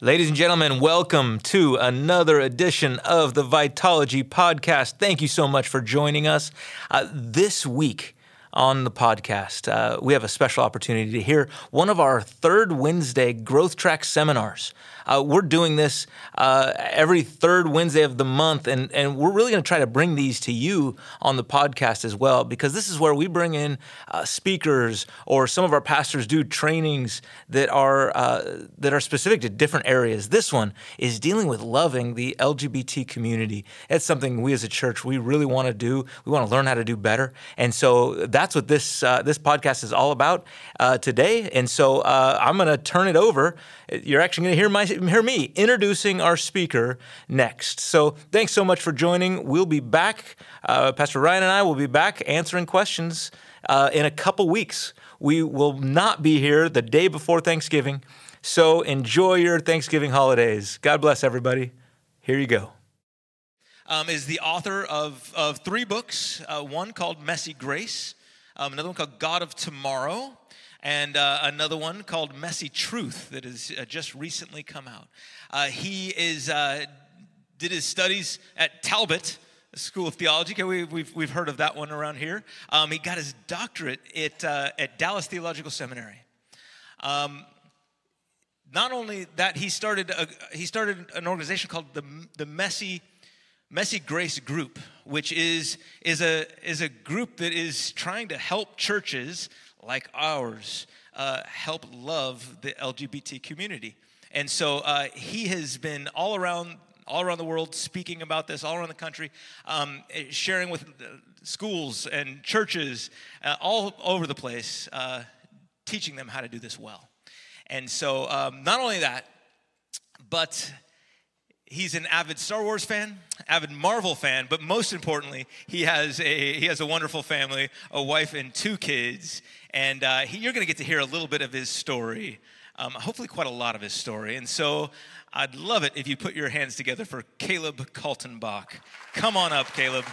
Ladies and gentlemen, welcome to another edition of the Vitalogy Podcast. Thank you so much for joining us. Uh, this week, on the podcast, uh, we have a special opportunity to hear one of our third Wednesday Growth Track seminars. Uh, we're doing this uh, every third Wednesday of the month, and, and we're really going to try to bring these to you on the podcast as well, because this is where we bring in uh, speakers or some of our pastors do trainings that are uh, that are specific to different areas. This one is dealing with loving the LGBT community. It's something we as a church we really want to do. We want to learn how to do better, and so that's what this uh, this podcast is all about uh, today. And so I'm going to turn it over. You're actually going to hear my hear me introducing our speaker next. So thanks so much for joining. We'll be back. Uh, Pastor Ryan and I will be back answering questions uh, in a couple weeks. We will not be here the day before Thanksgiving. So enjoy your Thanksgiving holidays. God bless everybody. Here you go. Um, is the author of, of three books uh, one called Messy Grace, um, another one called God of Tomorrow, and uh, another one called Messy Truth that has uh, just recently come out. Uh, he is uh, did his studies at Talbot School of Theology. Okay, we, have we've, we've heard of that one around here. Um, he got his doctorate at, uh, at Dallas Theological Seminary. Um, not only that, he started, a, he started an organization called the, the Messy, Messy Grace Group, which is, is, a, is a group that is trying to help churches like ours uh, help love the LGBT community. And so uh, he has been all around all around the world speaking about this, all around the country, um, sharing with schools and churches uh, all over the place, uh, teaching them how to do this well. And so, um, not only that, but he's an avid Star Wars fan, avid Marvel fan, but most importantly, he has a he has a wonderful family, a wife and two kids, and uh, he, you're going to get to hear a little bit of his story, um, hopefully quite a lot of his story. And so, I'd love it if you put your hands together for Caleb Kaltenbach. Come on up, Caleb.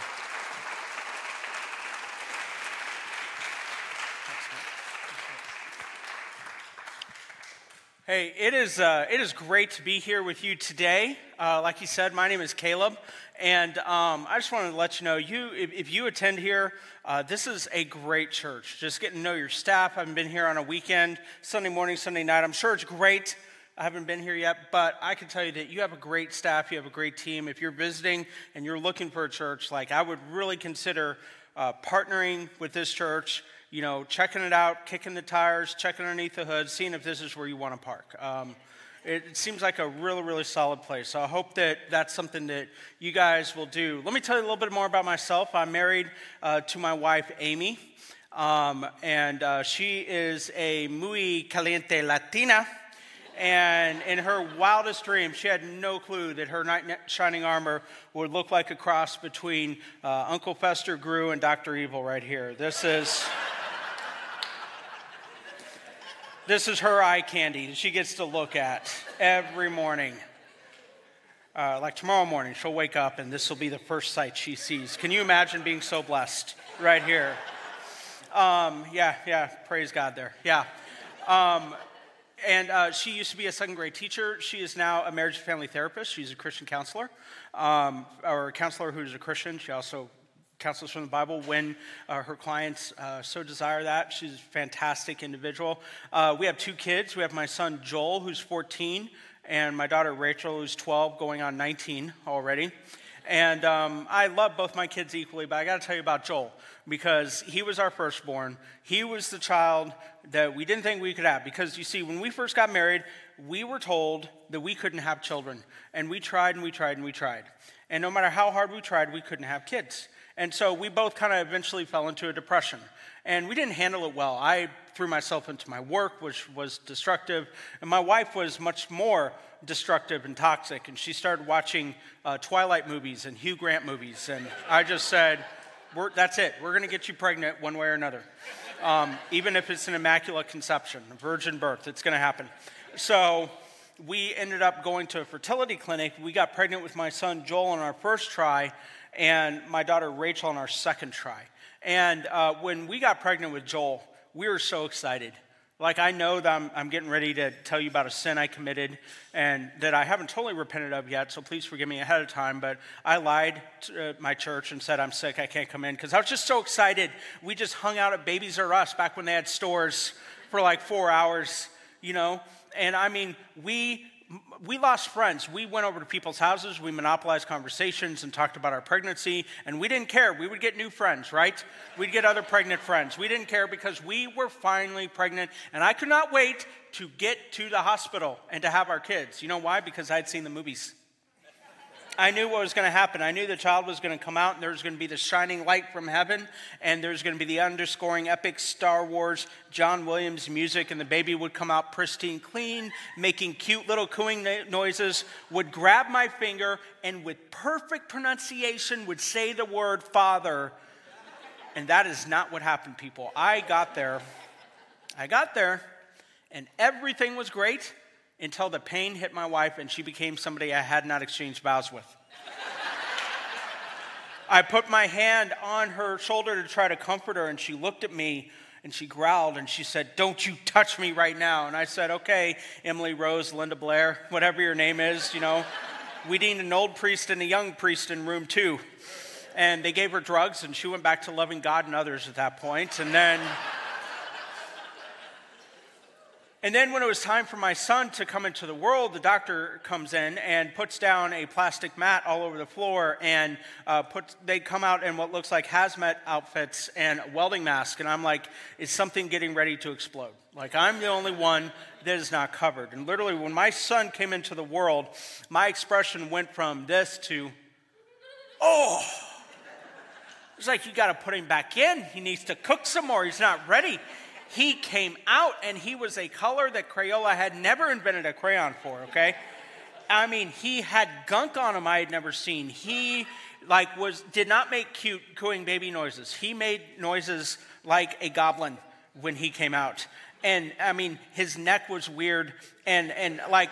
Hey, it is, uh, it is great to be here with you today. Uh, like you said, my name is Caleb, and um, I just wanted to let you know, you if, if you attend here, uh, this is a great church. Just getting to know your staff. I haven't been here on a weekend, Sunday morning, Sunday night. I'm sure it's great. I haven't been here yet, but I can tell you that you have a great staff, you have a great team. If you're visiting and you're looking for a church, like I would really consider uh, partnering with this church you know, checking it out, kicking the tires, checking underneath the hood, seeing if this is where you want to park. Um, it, seems like a really, really solid place. So I hope that that's something that you guys will do. Let me tell you a little bit more about myself. I'm married uh, to my wife, Amy, um, and uh, she is a muy caliente Latina. And in her wildest dreams, she had no clue that her knight shining armor would look like a cross between uh, Uncle Fester Gru and Dr. Evil right here. This is. This is her eye candy that she gets to look at every morning. Uh, like tomorrow morning, she'll wake up and this will be the first sight she sees. Can you imagine being so blessed right here? Um, yeah, yeah, praise God there. Yeah. Um, and uh, she used to be a second grade teacher. She is now a marriage and family therapist. She's a Christian counselor, um, or a counselor who's a Christian. She also counsels from the Bible when uh, her clients uh, so desire that. She's a fantastic individual. Uh, we have two kids. We have my son Joel, who's 14, and my daughter Rachel, who's 12, going on 19 already. And um, I love both my kids equally, but I got to tell you about Joel because he was our firstborn. He was the child that we didn't think we could have. Because you see, when we first got married, we were told that we couldn't have children. And we tried and we tried and we tried. And no matter how hard we tried, we couldn't have kids. And so we both kind of eventually fell into a depression. And we didn't handle it well. I threw myself into my work, which was destructive. And my wife was much more destructive and toxic. And she started watching uh, Twilight movies and Hugh Grant movies. And I just said, that's it. We're going to get you pregnant one way or another. Um, even if it's an immaculate conception, a virgin birth, it's going to happen. So we ended up going to a fertility clinic. We got pregnant with my son Joel on our first try and my daughter Rachel on our second try. And uh, when we got pregnant with Joel, we were so excited Like, I know that I'm, I'm, getting ready to tell you about a sin I committed and that I haven't totally repented of yet, so please forgive me ahead of time. But I lied to uh, my church and said, I'm sick, I can't come in, because I was just so excited. We just hung out at Babies R Us back when they had stores for like four hours, you know? And I mean, we we lost friends. We went over to people's houses, we monopolized conversations and talked about our pregnancy, and we didn't care. We would get new friends, right? We'd get other pregnant friends. We didn't care because we were finally pregnant, and I could not wait to get to the hospital and to have our kids. You know why? Because I'd seen the movies. I knew what was going to happen. I knew the child was going to come out and there was going to be the shining light from heaven and there's going to be the underscoring epic Star Wars John Williams music and the baby would come out pristine clean, making cute little cooing noises, would grab my finger and with perfect pronunciation would say the word father. And that is not what happened, people. I got there. I got there and everything was great until the pain hit my wife and she became somebody I had not exchanged vows with. I put my hand on her shoulder to try to comfort her, and she looked at me and she growled and she said, Don't you touch me right now. And I said, Okay, Emily Rose, Linda Blair, whatever your name is, you know. we need an old priest and a young priest in room two. And they gave her drugs, and she went back to loving God and others at that point. And then. And then, when it was time for my son to come into the world, the doctor comes in and puts down a plastic mat all over the floor, and uh, puts, they come out in what looks like hazmat outfits and welding masks. And I'm like, is something getting ready to explode? Like, I'm the only one that is not covered. And literally, when my son came into the world, my expression went from this to, oh. It's like, you got to put him back in. He needs to cook some more. He's not ready he came out and he was a color that Crayola had never invented a crayon for, okay? I mean, he had gunk on him I had never seen. He like was did not make cute cooing baby noises. He made noises like a goblin when he came out. And I mean, his neck was weird and and like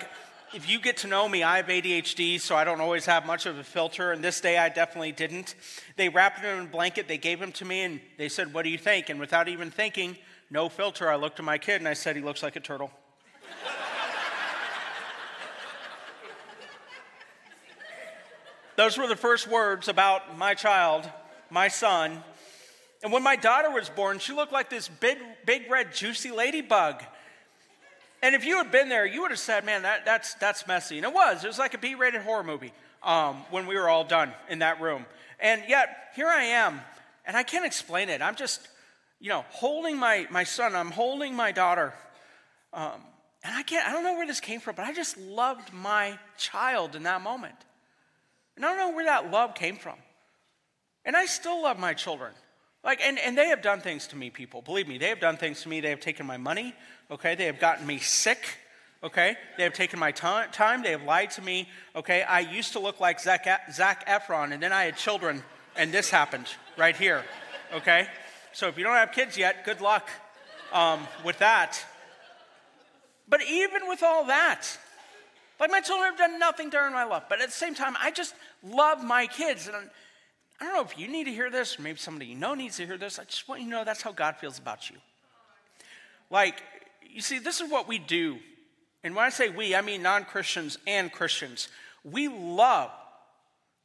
if you get to know me, I have ADHD, so I don't always have much of a filter. And this day I definitely didn't. They wrapped him in a blanket, they gave him to me, and they said, What do you think? And without even thinking, no filter, I looked at my kid and I said, He looks like a turtle. Those were the first words about my child, my son. And when my daughter was born, she looked like this big, big red, juicy ladybug. And if you had been there, you would have said, man, that, that's, that's messy. And it was. It was like a B rated horror movie um, when we were all done in that room. And yet, here I am, and I can't explain it. I'm just, you know, holding my, my son, I'm holding my daughter. Um, and I can't, I don't know where this came from, but I just loved my child in that moment. And I don't know where that love came from. And I still love my children. Like, and, and they have done things to me, people. Believe me, they have done things to me. They have taken my money, okay? They have gotten me sick, okay? They have taken my time. They have lied to me, okay? I used to look like Zach, Zac Efron, and then I had children, and this happened right here, okay? So if you don't have kids yet, good luck um, with that. But even with all that, like my children have done nothing to earn my love, but at the same time, I just love my kids. And I don't know if you need to hear this, or maybe somebody you know needs to hear this. I just want you to know that's how God feels about you. Like, you see, this is what we do. And when I say we, I mean non Christians and Christians. We love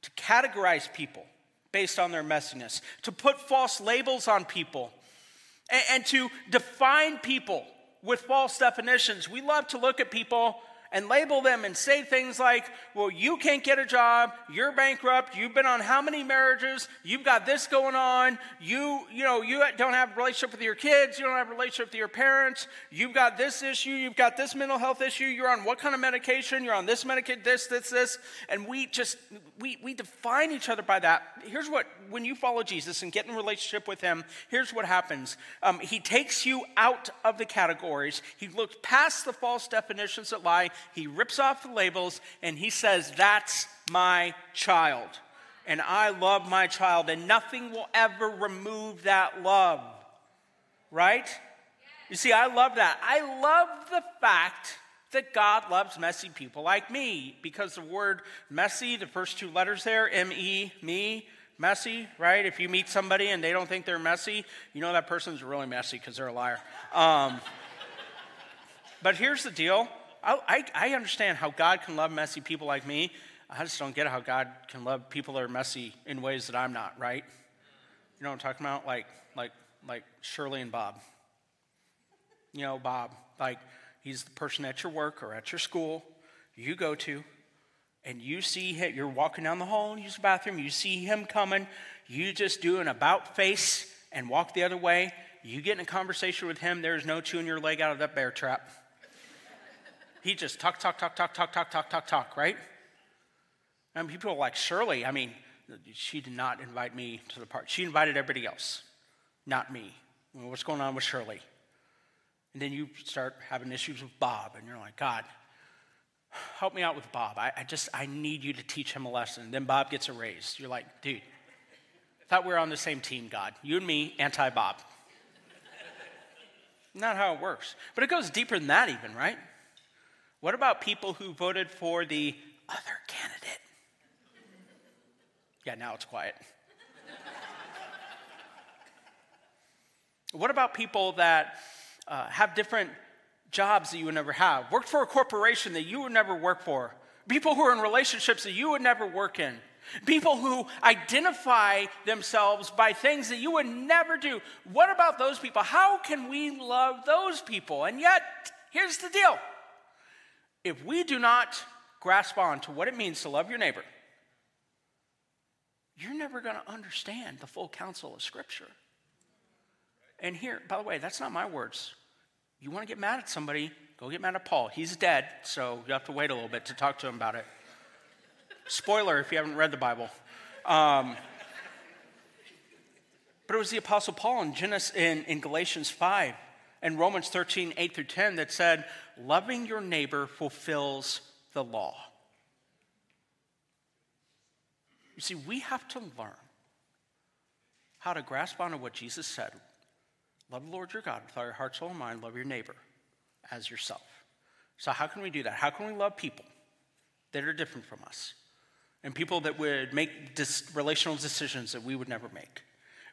to categorize people based on their messiness, to put false labels on people, and, and to define people with false definitions. We love to look at people and label them and say things like, well, you can't get a job, you're bankrupt, you've been on how many marriages, you've got this going on, you, you know, you don't have a relationship with your kids, you don't have a relationship with your parents, you've got this issue, you've got this mental health issue, you're on what kind of medication, you're on this medication, this, this, this, and we just, we, we define each other by that. Here's what, when you follow Jesus and get in relationship with him, here's what happens. Um, he takes you out of the categories, he looks past the false definitions that lie, he rips off the labels and he says, That's my child. And I love my child, and nothing will ever remove that love. Right? You see, I love that. I love the fact that God loves messy people like me because the word messy, the first two letters there, M E, me, messy, right? If you meet somebody and they don't think they're messy, you know that person's really messy because they're a liar. Um, But here's the deal I, I, understand how God can love messy people like me. I just don't get how God can love people that are messy in ways that I'm not, right? You know what I'm talking about? Like, like, like Shirley and Bob. You know, Bob, like, he's the person at your work or at your school you go to, and you see him, you're walking down the hall and use the bathroom, you see him coming, you just do an about face and walk the other way. You get in a conversation with him, there's no chewing your leg out of that bear trap. He just talk, talk, talk, talk, talk, talk, talk, talk, talk, right? And people are like, Shirley, I mean, she did not invite me to the party. She invited everybody else, not me. What's going on with Shirley? And then you start having issues with Bob, and you're like, God, help me out with Bob. I, I, just, I need you to teach him a lesson. Then Bob gets a raise. You're like, dude, I thought we were on the same team, God. You and me, anti Bob. Not how it works. But it goes deeper than that, even, right? What about people who voted for the other candidate? Yeah, now it's quiet. what about people that uh, have different jobs that you would never have, worked for a corporation that you would never work for, people who are in relationships that you would never work in, people who identify themselves by things that you would never do. What about those people? How can we love those people? And yet, here's the deal if we do not grasp on to what it means to love your neighbor, you're never going to understand the full counsel of Scripture. And here, by the way, that's not my words. You want to get mad at somebody, go get mad at Paul. He's dead, so you have to wait a little bit to talk to him about it. Spoiler if you haven't read the Bible. Um, but it was the Apostle Paul in, Genesis, in, in Galatians 5 and Romans 13, 8 through 10 that said, Loving your neighbor fulfills the law. You see, we have to learn how to grasp onto what Jesus said Love the Lord your God with all your heart, soul, and mind. Love your neighbor as yourself. So, how can we do that? How can we love people that are different from us? And people that would make dis- relational decisions that we would never make?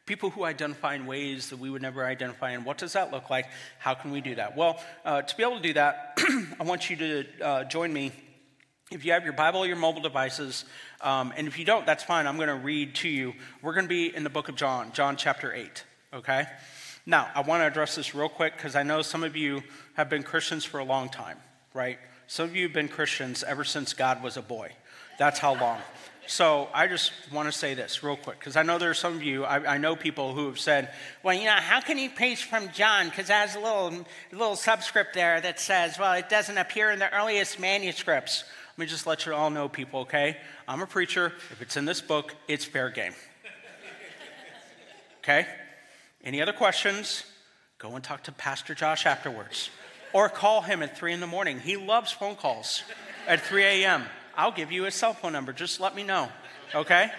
People who identify in ways that we would never identify in. What does that look like? How can we do that? Well, uh, to be able to do that, I want you to uh, join me. If you have your Bible or your mobile devices, um, and if you don't, that's fine. I'm going to read to you. We're going to be in the book of John, John chapter 8, okay? Now, I want to address this real quick because I know some of you have been Christians for a long time, right? Some of you have been Christians ever since God was a boy. That's how long. So I just want to say this real quick because I know there are some of you, I, I, know people who have said, well, you know, how can you preach from John? Because it has a little, little subscript there that says, well, it doesn't appear in the earliest manuscripts. Let me just let you all know, people, okay? I'm a preacher. If it's in this book, it's fair game. Okay? Any other questions? Go and talk to Pastor Josh afterwards. Or call him at 3 in the morning. He loves phone calls at 3 a.m. I'll give you his cell phone number. Just let me know, okay?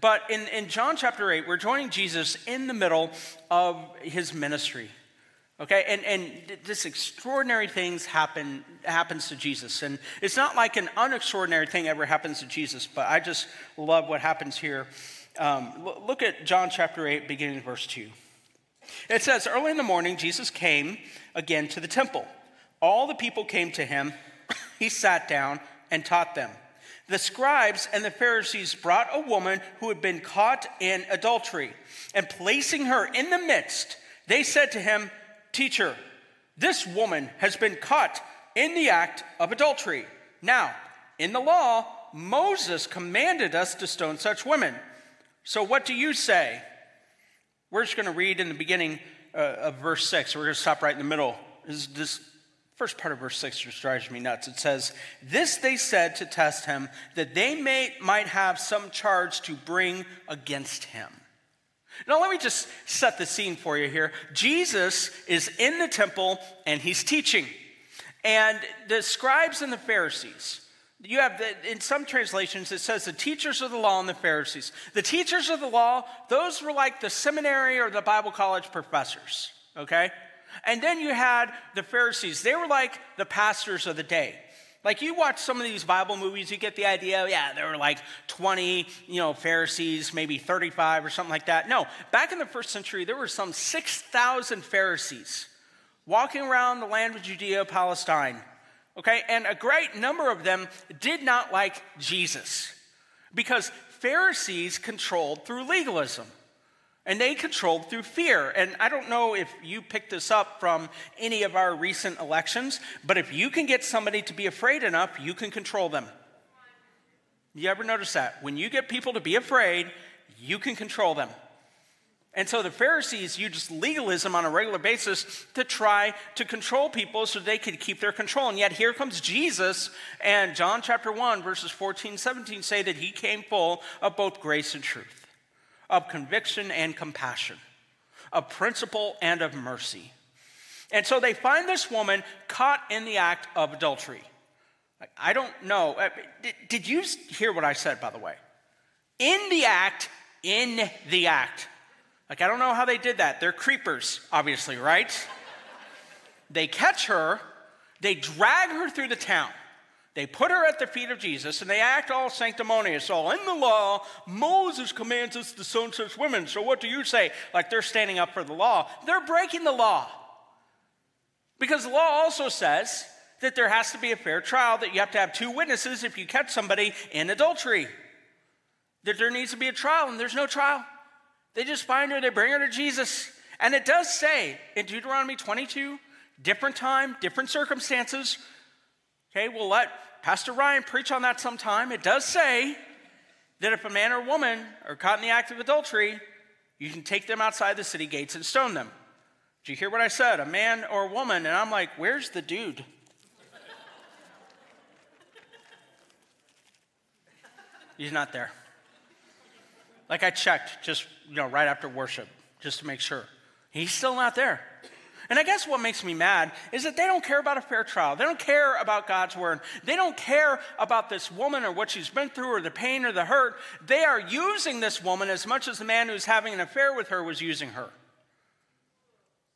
But in, in John chapter 8, we're joining Jesus in the middle of his ministry. Okay, and, and this extraordinary things happen happens to Jesus. And it's not like an unextraordinary thing ever happens to Jesus, but I just love what happens here um, look at John chapter 8, beginning in verse 2. It says, Early in the morning, Jesus came again to the temple. All the people came to him. he sat down and taught them. The scribes and the Pharisees brought a woman who had been caught in adultery, and placing her in the midst, they said to him, Teacher, this woman has been caught in the act of adultery. Now, in the law, Moses commanded us to stone such women. So, what do you say? We're just going to read in the beginning uh, of verse 6. We're going to stop right in the middle. This, this first part of verse 6 just drives me nuts. It says, This they said to test him, that they may, might have some charge to bring against him. Now, let me just set the scene for you here. Jesus is in the temple and he's teaching. And the scribes and the Pharisees, you have, the, in some translations, it says the teachers of the law and the Pharisees. The teachers of the law, those were like the seminary or the Bible college professors, okay? And then you had the Pharisees. They were like the pastors of the day. Like you watch some of these Bible movies, you get the idea, yeah, there were like 20, you know, Pharisees, maybe 35 or something like that. No, back in the first century, there were some 6,000 Pharisees walking around the land of Judea, Palestine. Okay, and a great number of them did not like Jesus because Pharisees controlled through legalism and they controlled through fear. And I don't know if you picked this up from any of our recent elections, but if you can get somebody to be afraid enough, you can control them. You ever notice that? When you get people to be afraid, you can control them. And so the Pharisees used legalism on a regular basis to try to control people so they could keep their control. And yet here comes Jesus, and John chapter 1, verses 14, 17 say that he came full of both grace and truth, of conviction and compassion, of principle and of mercy. And so they find this woman caught in the act of adultery. I don't know. Uh, did you hear what I said, by the way? In the act, in the act. Like, I don't know how they did that. They're creepers, obviously, right? they catch her, they drag her through the town. They put her at the feet of Jesus and they act all sanctimonious. All in the law, Moses commands us to stone such women. So what do you say? Like they're standing up for the law. They're breaking the law. Because the law also says that there has to be a fair trial, that you have to have two witnesses if you catch somebody in adultery. That there needs to be a trial, and there's no trial. They just find her, they bring her to Jesus. And it does say in Deuteronomy 22, different time, different circumstances. Okay, we'll let Pastor Ryan preach on that sometime. It does say that if a man or woman are caught in the act of adultery, you can take them outside the city gates and stone them. Did you hear what I said? A man or a woman. And I'm like, where's the dude? He's not there. Like I checked just, you know, right after worship, just to make sure. He's still not there. And I guess what makes me mad is that they don't care about a fair trial. They don't care about God's word. They don't care about this woman or what she's been through or the pain or the hurt. They are using this woman as much as the man who's having an affair with her was using her.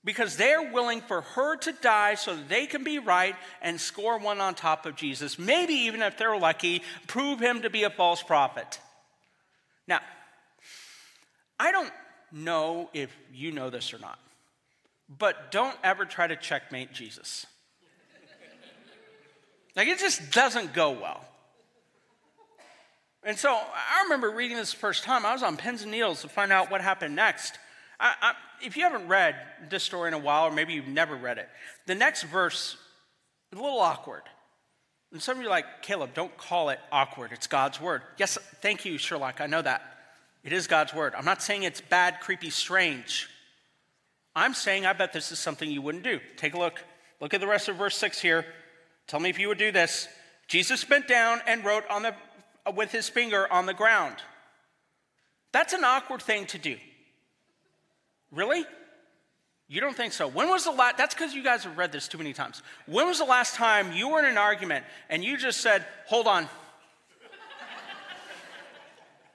Because they're willing for her to die so that they can be right and score one on top of Jesus. Maybe even if they're lucky, prove him to be a false prophet. Now, I don't know if you know this or not, but don't ever try to checkmate Jesus. like, it just doesn't go well. And so I remember reading this first time. I was on pins and needles to find out what happened next. I, I, if you haven't read this story in a while, or maybe you've never read it, the next verse is a little awkward. And some of you are like, Caleb, don't call it awkward. It's God's word. Yes, thank you, Sherlock. I know that. It is God's word. I'm not saying it's bad, creepy, strange. I'm saying I bet this is something you wouldn't do. Take a look. Look at the rest of verse 6 here. Tell me if you would do this. Jesus bent down and wrote on the, with his finger on the ground. That's an awkward thing to do. Really? You don't think so? When was the last, that's because you guys have read this too many times. When was the last time you were in an argument and you just said, hold on,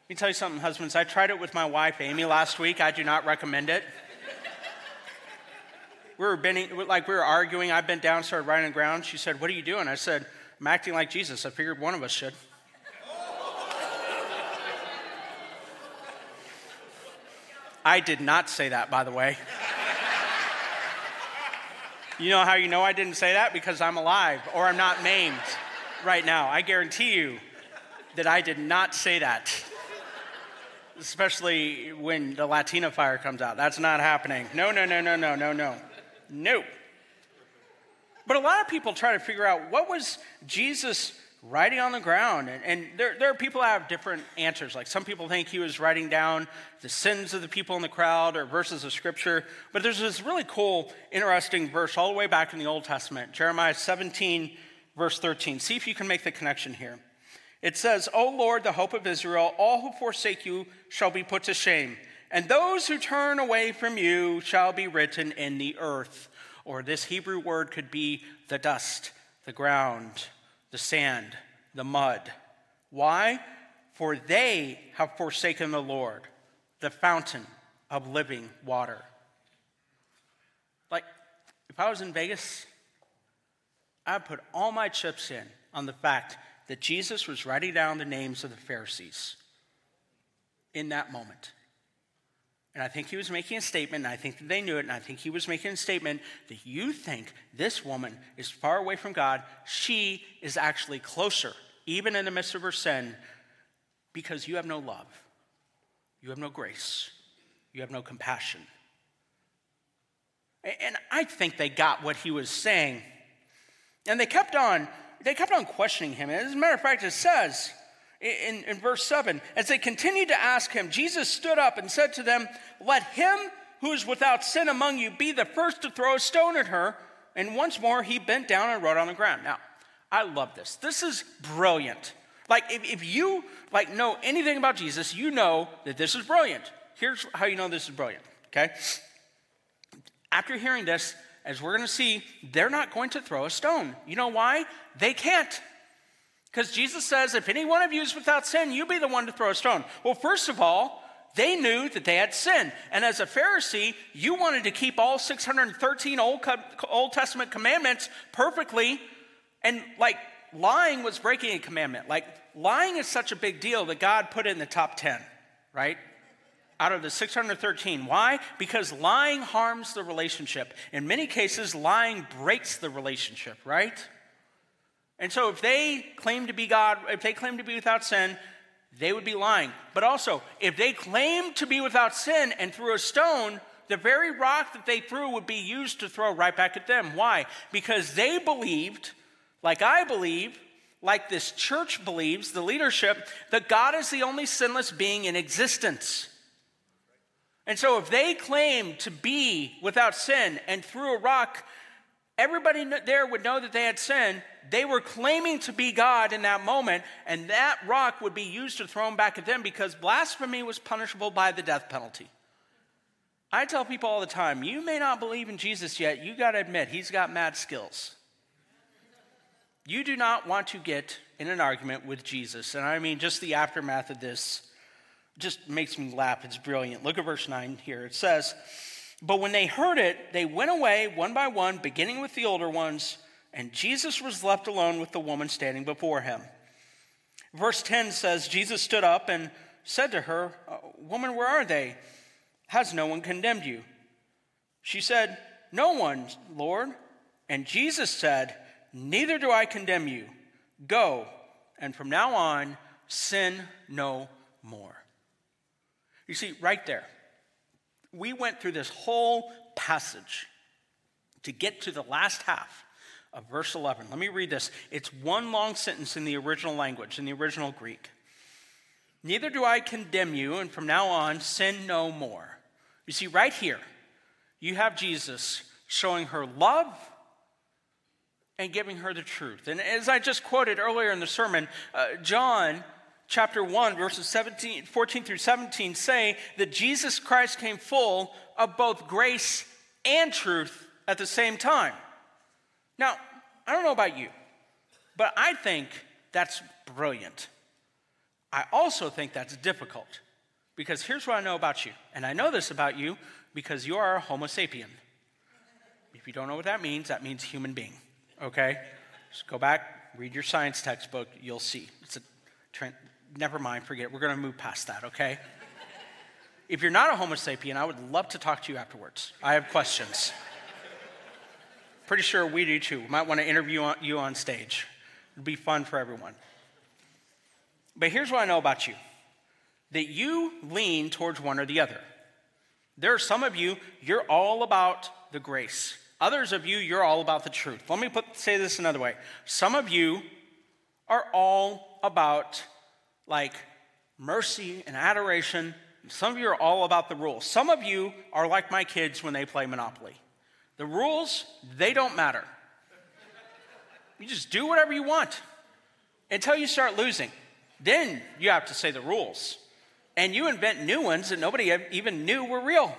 Let me tell you something, husbands. I tried it with my wife, Amy, last week. I do not recommend it. We were bending, like we were arguing. I bent down, started writing ground. She said, "What are you doing?" I said, "I'm acting like Jesus." I figured one of us should. I did not say that, by the way. you know how you know I didn't say that? Because I'm alive or I'm not maimed right now. I guarantee you that I did not say that especially when the Latina fire comes out. That's not happening. No, no, no, no, no, no, no. No. But a lot of people try to figure out what was Jesus writing on the ground. And, and there, there are people that have different answers. Like some people think he was writing down the sins of the people in the crowd or verses of scripture. But there's this really cool, interesting verse all the way back in the Old Testament, Jeremiah 17, verse 13. See if you can make the connection here. It says, O Lord, the hope of Israel, all who forsake you shall be put to shame, and those who turn away from you shall be written in the earth. Or this Hebrew word could be the dust, the ground, the sand, the mud. Why? For they have forsaken the Lord, the fountain of living water. Like, if I was in Vegas, I'd put all my chips in on the fact that Jesus was writing down the names of the Pharisees in that moment. And I think he was making a statement, and I think that they knew it, and I think he was making a statement that you think this woman is far away from God. She is actually closer, even in the midst of her sin, because you have no love, you have no grace, you have no compassion. And I think they got what he was saying. And they kept on, they kept on questioning him. And as a matter of fact, it says, in, in verse 7 as they continued to ask him, Jesus stood up and said to them, Let him who is without sin among you be the first to throw a stone at her. And once more he bent down and wrote on the ground. Now, I love this. This is brilliant. Like if, if you like know anything about Jesus, you know that this is brilliant. Here's how you know this is brilliant, okay? After hearing this, as we're going to see, they're not going to throw a stone. You know why? They can't. Because Jesus says, if any one of you is without sin, you be the one to throw a stone. Well, first of all, they knew that they had sinned. And as a Pharisee, you wanted to keep all 613 Old, Old Testament commandments perfectly. And like lying was breaking a commandment. Like lying is such a big deal that God put it in the top 10, right? Out of the 613. Why? Because lying harms the relationship. In many cases, lying breaks the relationship, right? And so if they claim to be God, if they claim to be without sin, they would be lying. But also, if they claim to be without sin and threw a stone, the very rock that they threw would be used to throw right back at them. Why? Because they believed, like I believe, like this church believes, the leadership, that God is the only sinless being in existence. And so if they claim to be without sin and threw a rock, everybody there would know that they had sinned they were claiming to be God in that moment, and that rock would be used to throw them back at them because blasphemy was punishable by the death penalty. I tell people all the time, you may not believe in Jesus yet, you got to admit, he's got mad skills. You do not want to get in an argument with Jesus. And I mean, just the aftermath of this just makes me laugh. It's brilliant. Look at verse 9 here. It says, But when they heard it, they went away one by one, beginning with the older ones and Jesus was left alone with the woman standing before him. Verse 10 says, Jesus stood up and said to her, uh, Woman, where are they? Has no one condemned you? She said, No one, Lord. And Jesus said, Neither do I condemn you. Go, and from now on, sin no more. You see, right there, we went through this whole passage to get to the last half of verse 11. Let me read this. It's one long sentence in the original language, in the original Greek. Neither do I condemn you, and from now on, sin no more. You see, right here, you have Jesus showing her love and giving her the truth. And as I just quoted earlier in the sermon, uh, John chapter 1, verses 17, 14 through 17 say that Jesus Christ came full of both grace and truth at the same time. Now, I don't know about you, but I think that's brilliant. I also think that's difficult because here's what I know about you. And I know this about you because you are a Homo sapien. If you don't know what that means, that means human being, okay? Just go back, read your science textbook, you'll see. It's a. Never mind, forget it. We're going to move past that, okay? if you're not a Homo sapien, I would love to talk to you afterwards. I have questions. Pretty sure we do too. We might want to interview you on stage. It'd be fun for everyone. But here's what I know about you that you lean towards one or the other. There are some of you, you're all about the grace. Others of you, you're all about the truth. Let me put, say this another way. Some of you are all about like mercy and adoration. Some of you are all about the rules. Some of you are like my kids when they play Monopoly. The rules, they don't matter. You just do whatever you want until you start losing. Then you have to say the rules. And you invent new ones that nobody even knew were real.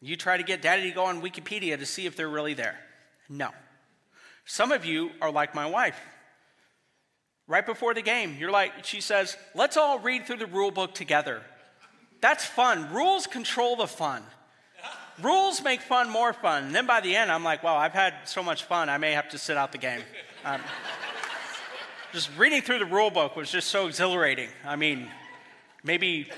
You try to get daddy to go on Wikipedia to see if they're really there. No. Some of you are like my wife. Right before the game, you're like, she says, let's all read through the rule book together. That's fun. Rules control the fun. Rules make fun more fun. And then by the end, I'm like, wow, I've had so much fun, I may have to sit out the game. Um, just reading through the rule book was just so exhilarating. I mean, maybe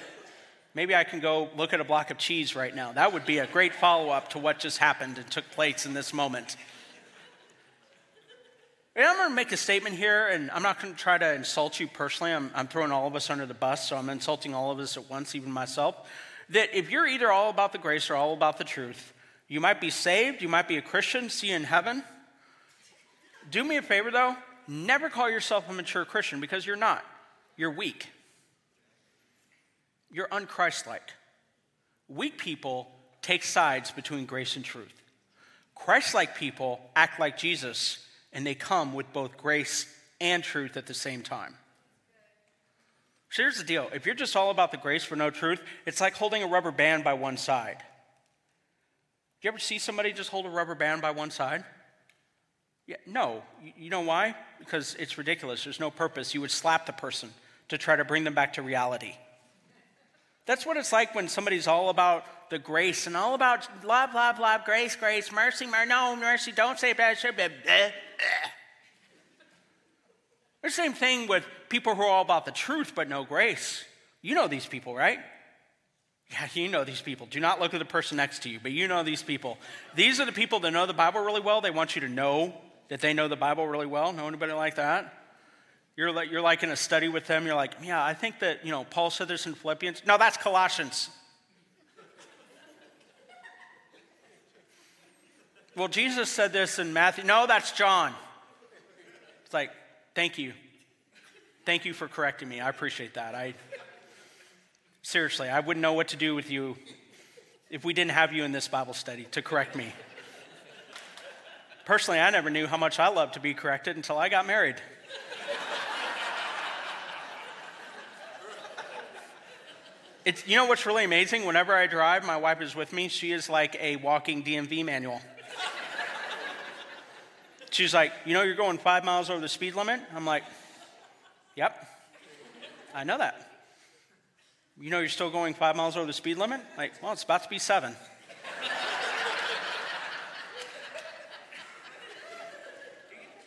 Maybe I can go look at a block of cheese right now. That would be a great follow up to what just happened and took place in this moment. And I'm going to make a statement here, and I'm not going to try to insult you personally. I'm, I'm, throwing all of us under the bus, so I'm insulting all of us at once, even myself. That if you're either all about the grace or all about the truth, you might be saved, you might be a Christian, see you in heaven. Do me a favor though, never call yourself a mature Christian because you're not. You're weak. You're unchristlike. Weak people take sides between grace and truth. Christlike people act like Jesus and they come with both grace and truth at the same time. So here's the deal if you're just all about the grace for no truth, it's like holding a rubber band by one side. Do you ever see somebody just hold a rubber band by one side? Yeah, no. You know why? Because it's ridiculous. There's no purpose. You would slap the person to try to bring them back to reality. That's what it's like when somebody's all about the grace and all about love, love, love, grace, grace, mercy, mercy. No, mercy, don't say bad. Bad. The same thing with people who are all about the truth but no grace. You know these people, right? Yeah, you know these people. Do not look at the person next to you, but you know these people. These are the people that know the Bible really well. They want you to know that they know the Bible really well. Know anybody like that? You're like, you're like in a study with them. You're like, yeah, I think that, you know, Paul said this in Philippians. No, that's Colossians. Well, Jesus said this in Matthew. No, that's John. It's like, thank you. Thank you for correcting me. I appreciate that. I seriously, I wouldn't know what to do with you if we didn't have you in this Bible study to correct me. Personally, I never knew how much I loved to be corrected until I got married. It's, you know what's really amazing? Whenever I drive, my wife is with me. She is like a walking DMV manual. She's like, You know, you're going five miles over the speed limit? I'm like, Yep, I know that. You know, you're still going five miles over the speed limit? Like, well, it's about to be seven.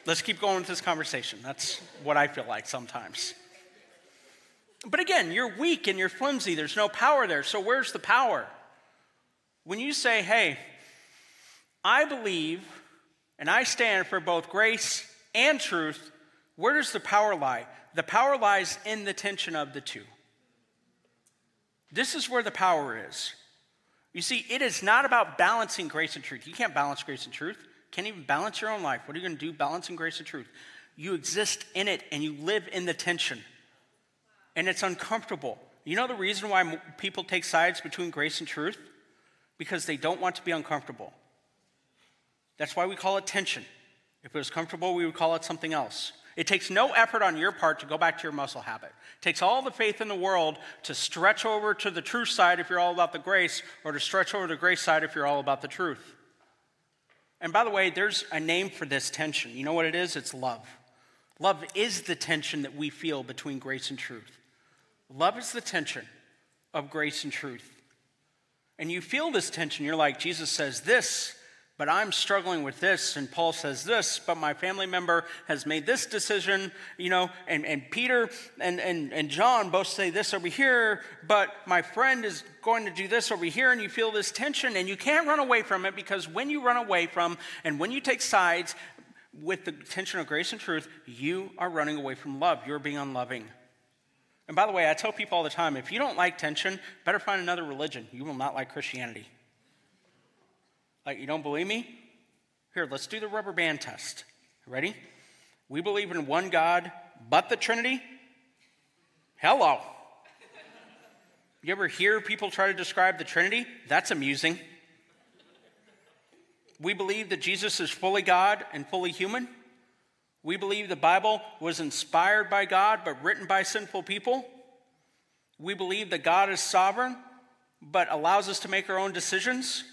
Let's keep going with this conversation. That's what I feel like sometimes. But again, you're weak and you're flimsy. There's no power there. So, where's the power? When you say, hey, I believe and I stand for both grace and truth, where does the power lie? The power lies in the tension of the two. This is where the power is. You see, it is not about balancing grace and truth. You can't balance grace and truth. Can't even balance your own life. What are you going to do balancing grace and truth? You exist in it and you live in the tension. And it's uncomfortable. You know the reason why people take sides between grace and truth? Because they don't want to be uncomfortable. That's why we call it tension. If it was comfortable, we would call it something else. It takes no effort on your part to go back to your muscle habit. It takes all the faith in the world to stretch over to the truth side if you're all about the grace, or to stretch over to the grace side if you're all about the truth. And by the way, there's a name for this tension. You know what it is? It's love. Love is the tension that we feel between grace and truth. Love is the tension of grace and truth. And you feel this tension. You're like, Jesus says this but I'm struggling with this, and Paul says this, but my family member has made this decision, you know, and, and Peter and, and, and John both say this over here, but my friend is going to do this over here, and you feel this tension, and you can't run away from it because when you run away from and when you take sides with the tension of grace and truth, you are running away from love. You're being unloving. And by the way, I tell people all the time if you don't like tension, better find another religion. You will not like Christianity. Like, you don't believe me? Here, let's do the rubber band test. Ready? We believe in one God, but the Trinity? Hello. You ever hear people try to describe the Trinity? That's amusing. We believe that Jesus is fully God and fully human. We believe the Bible was inspired by God but written by sinful people. We believe that God is sovereign but allows us to make our own decisions.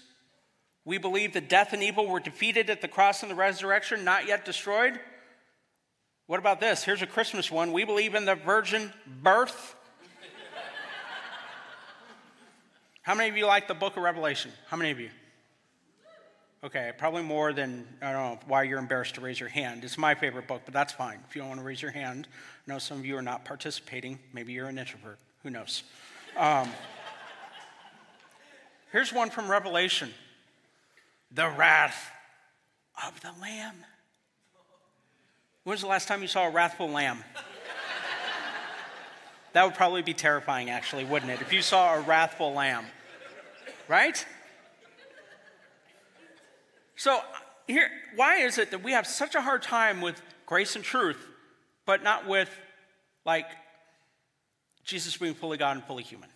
We believe that death and evil were defeated at the cross and the resurrection, not yet destroyed. What about this? Here's a Christmas one. We believe in the virgin birth. How many of you like the book of Revelation? How many of you? Okay, probably more than, I don't know why you're embarrassed to raise your hand. It's my favorite book, but that's fine. If you don't want to raise your hand, I know some of you are not participating. Maybe you're an introvert. Who knows? Um, Here's one from Revelation the wrath of the Lamb. When was the last time you saw a wrathful lamb? that would probably be terrifying, actually, wouldn't it? If you saw a wrathful lamb, right? So, here, why is it that we have such a hard time with grace and truth, but not with, like, Jesus being fully God and fully human?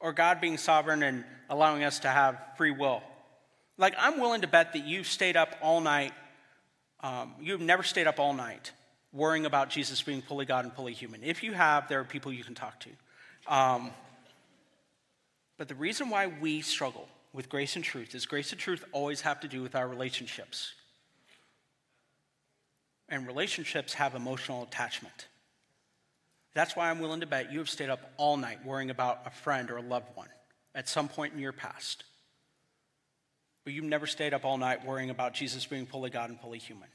Or God being sovereign and allowing us to have free will? Like, I'm willing to bet that you've stayed up all night, um, you've never stayed up all night worrying about Jesus being fully God and fully human. If you have, there are people you can talk to. Um, but the reason why we struggle with grace and truth is grace and truth always have to do with our relationships. And relationships have emotional attachment. That's why I'm willing to bet you have stayed up all night worrying about a friend or a loved one at some point in your past. But you've never stayed up all night worrying about Jesus being fully God and fully human.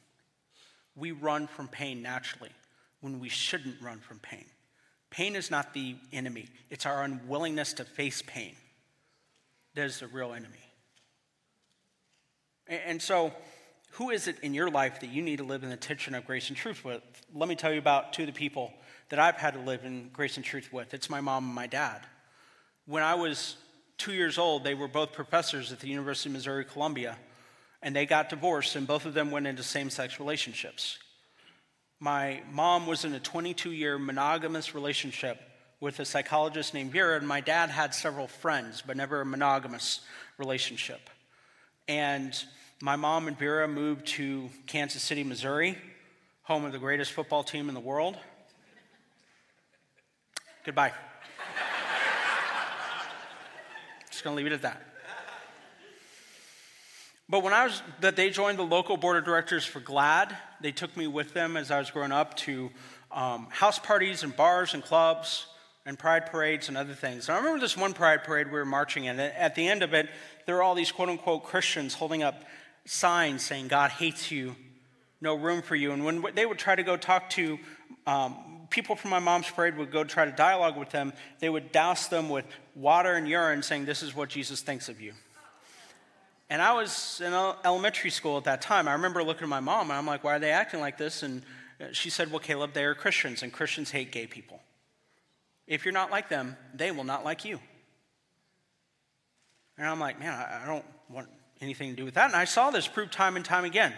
We run from pain naturally when we shouldn't run from pain. Pain is not the enemy, it's our unwillingness to face pain that is the real enemy. And so, who is it in your life that you need to live in the tension of grace and truth with? Let me tell you about two of the people that I've had to live in grace and truth with. It's my mom and my dad. When I was two years old, they were both professors at the University of Missouri Columbia, and they got divorced, and both of them went into same sex relationships. My mom was in a 22 year monogamous relationship with a psychologist named Vera, and my dad had several friends, but never a monogamous relationship. And my mom and Vera moved to Kansas City, Missouri, home of the greatest football team in the world. Goodbye. Just gonna leave it at that. But when I was that they joined the local board of directors for GLAAD, they took me with them as I was growing up to um, house parties and bars and clubs and pride parades and other things. And I remember this one pride parade we were marching in. And At the end of it, there were all these quote unquote Christians holding up signs saying, God hates you, no room for you. And when they would try to go talk to um, people from my mom's parade, would go try to dialogue with them, they would douse them with water and urine saying, This is what Jesus thinks of you. And I was in elementary school at that time. I remember looking at my mom and I'm like, Why are they acting like this? And she said, Well, Caleb, they are Christians and Christians hate gay people. If you're not like them, they will not like you. And I'm like, man, I don't want anything to do with that. And I saw this proved time and time again.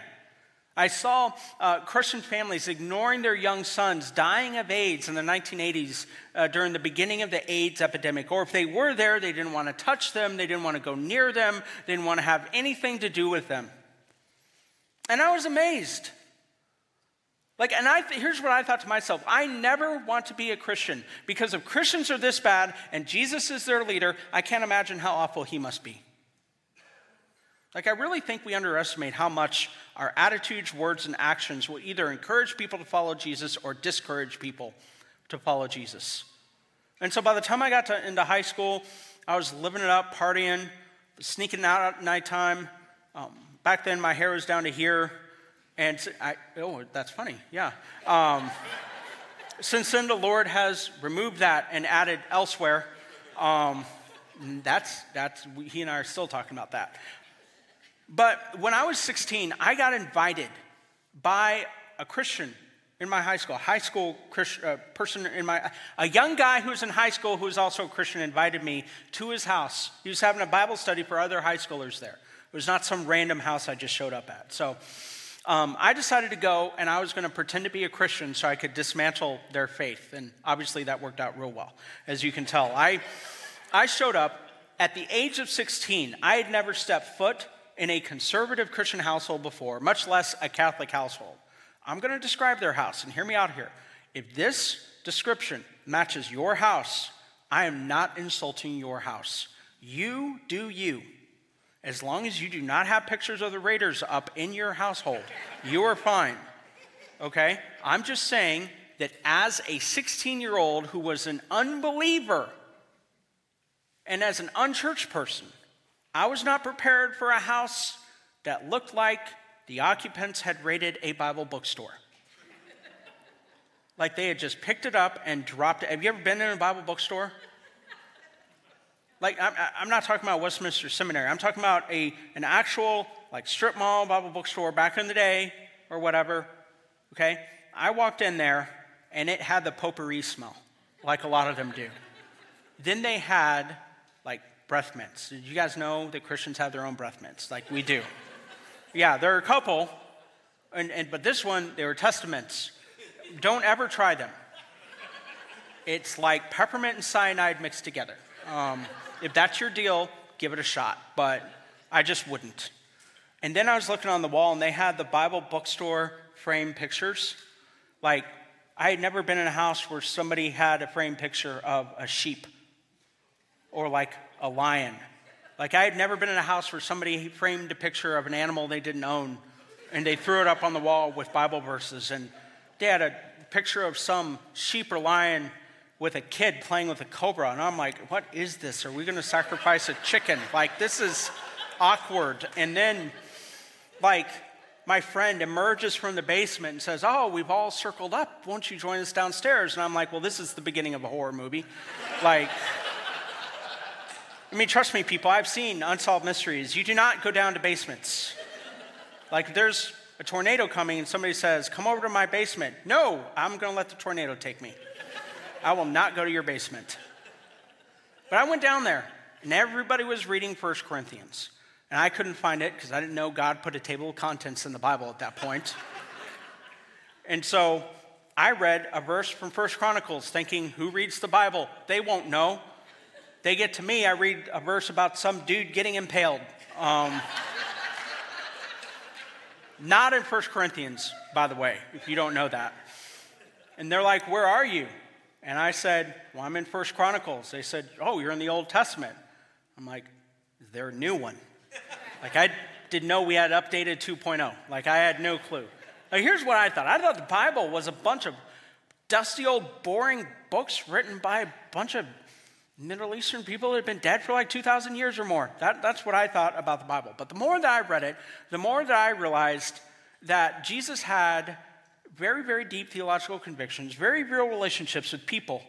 I saw uh, Christian families ignoring their young sons dying of AIDS in the 1980s uh, during the beginning of the AIDS epidemic. Or if they were there, they didn't want to touch them, they didn't want to go near them, they didn't want to have anything to do with them. And I was amazed. Like, and I th- here's what I thought to myself I never want to be a Christian because if Christians are this bad and Jesus is their leader, I can't imagine how awful he must be. Like, I really think we underestimate how much our attitudes, words, and actions will either encourage people to follow Jesus or discourage people to follow Jesus. And so by the time I got to, into high school, I was living it up, partying, sneaking out at nighttime. Um, back then, my hair was down to here. And I, oh, that's funny, yeah. Um, since then, the Lord has removed that and added elsewhere. Um, that's, that's, he and I are still talking about that. But when I was 16, I got invited by a Christian in my high school, high school Christian, uh, person in my, a young guy who was in high school who was also a Christian invited me to his house. He was having a Bible study for other high schoolers there. It was not some random house I just showed up at. So um, I decided to go and I was going to pretend to be a Christian so I could dismantle their faith. And obviously that worked out real well, as you can tell. I, I showed up at the age of 16. I had never stepped foot in a conservative Christian household before, much less a Catholic household. I'm going to describe their house, and hear me out here. If this description matches your house, I am not insulting your house. You do you. As long as you do not have pictures of the Raiders up in your household, you are fine. Okay? I'm just saying that as a 16 year old who was an unbeliever and as an unchurched person, I was not prepared for a house that looked like the occupants had raided a Bible bookstore. like they had just picked it up and dropped it. Have you ever been in a Bible bookstore? Like, I'm, I'm not talking about Westminster Seminary. I'm talking about a, an actual, like, strip mall Bible bookstore back in the day or whatever. Okay? I walked in there and it had the potpourri smell, like a lot of them do. then they had, like, breath mints. Did you guys know that Christians have their own breath mints? Like we do. yeah, there are a couple, and, and, but this one, they were Testamints. Don't ever try them. It's like peppermint and cyanide mixed together. Um, if that's your deal, give it a shot, but I just wouldn't. And then I was looking on the wall, and they had the Bible bookstore frame pictures. Like, I had never been in a house where somebody had a frame picture of a sheep or like a lion. Like, I had never been in a house where somebody framed a picture of an animal they didn't own and they threw it up on the wall with Bible verses. And they had a picture of some sheep or lion with a kid playing with a cobra. And I'm like, what is this? Are we going to sacrifice a chicken? Like, this is awkward. And then, like, my friend emerges from the basement and says, Oh, we've all circled up. Won't you join us downstairs? And I'm like, Well, this is the beginning of a horror movie. like, I mean, trust me, people, I've seen unsolved mysteries. You do not go down to basements. Like, there's a tornado coming and somebody says, Come over to my basement. No, I'm going to let the tornado take me. I will not go to your basement. But I went down there and everybody was reading 1 Corinthians. And I couldn't find it because I didn't know God put a table of contents in the Bible at that point. and so I read a verse from First Chronicles thinking, Who reads the Bible? They won't know. They get to me, I read a verse about some dude getting impaled. Um, not in First Corinthians, by the way, if you don't know that. And they're like, Where are you? And I said, Well, I'm in First Chronicles. They said, Oh, you're in the Old Testament. I'm like, Is there a new one? Like, I didn't know we had updated 2.0. Like, I had no clue. Here's what I thought I thought the Bible was a bunch of dusty old boring books written by a bunch of Middle Eastern people that have been dead for like 2,000 years or more. That, that's what I thought about the Bible. But the more that I read it, the more that I realized that Jesus had very, very deep theological convictions, very real relationships with people,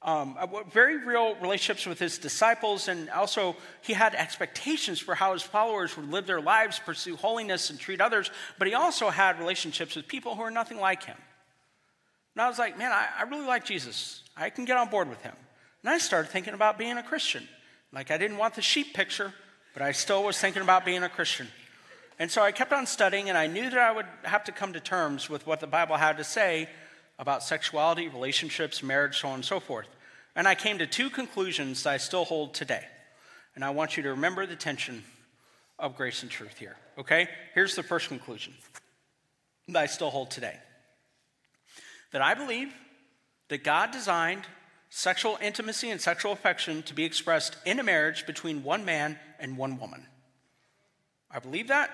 um, uh, very real relationships with his disciples, and also he had expectations for how his followers would live their lives, pursue holiness, and treat others. But he also had relationships with people who are nothing like him. And I was like, man, I, I really like Jesus. I can get on board with him. And I started thinking about being a Christian. Like, I didn't want the sheep picture, but I still was thinking about being a Christian. And so I kept on studying, and I knew that I would have to come to terms with what the Bible had to say about sexuality, relationships, marriage, so on and so forth. And I came to two conclusions that I still hold today. And I want you to remember the tension of grace and truth here. Okay? Here's the first conclusion that I still hold today that I believe that God designed sexual intimacy and sexual affection to be expressed in a marriage between one man and one woman. I believe that.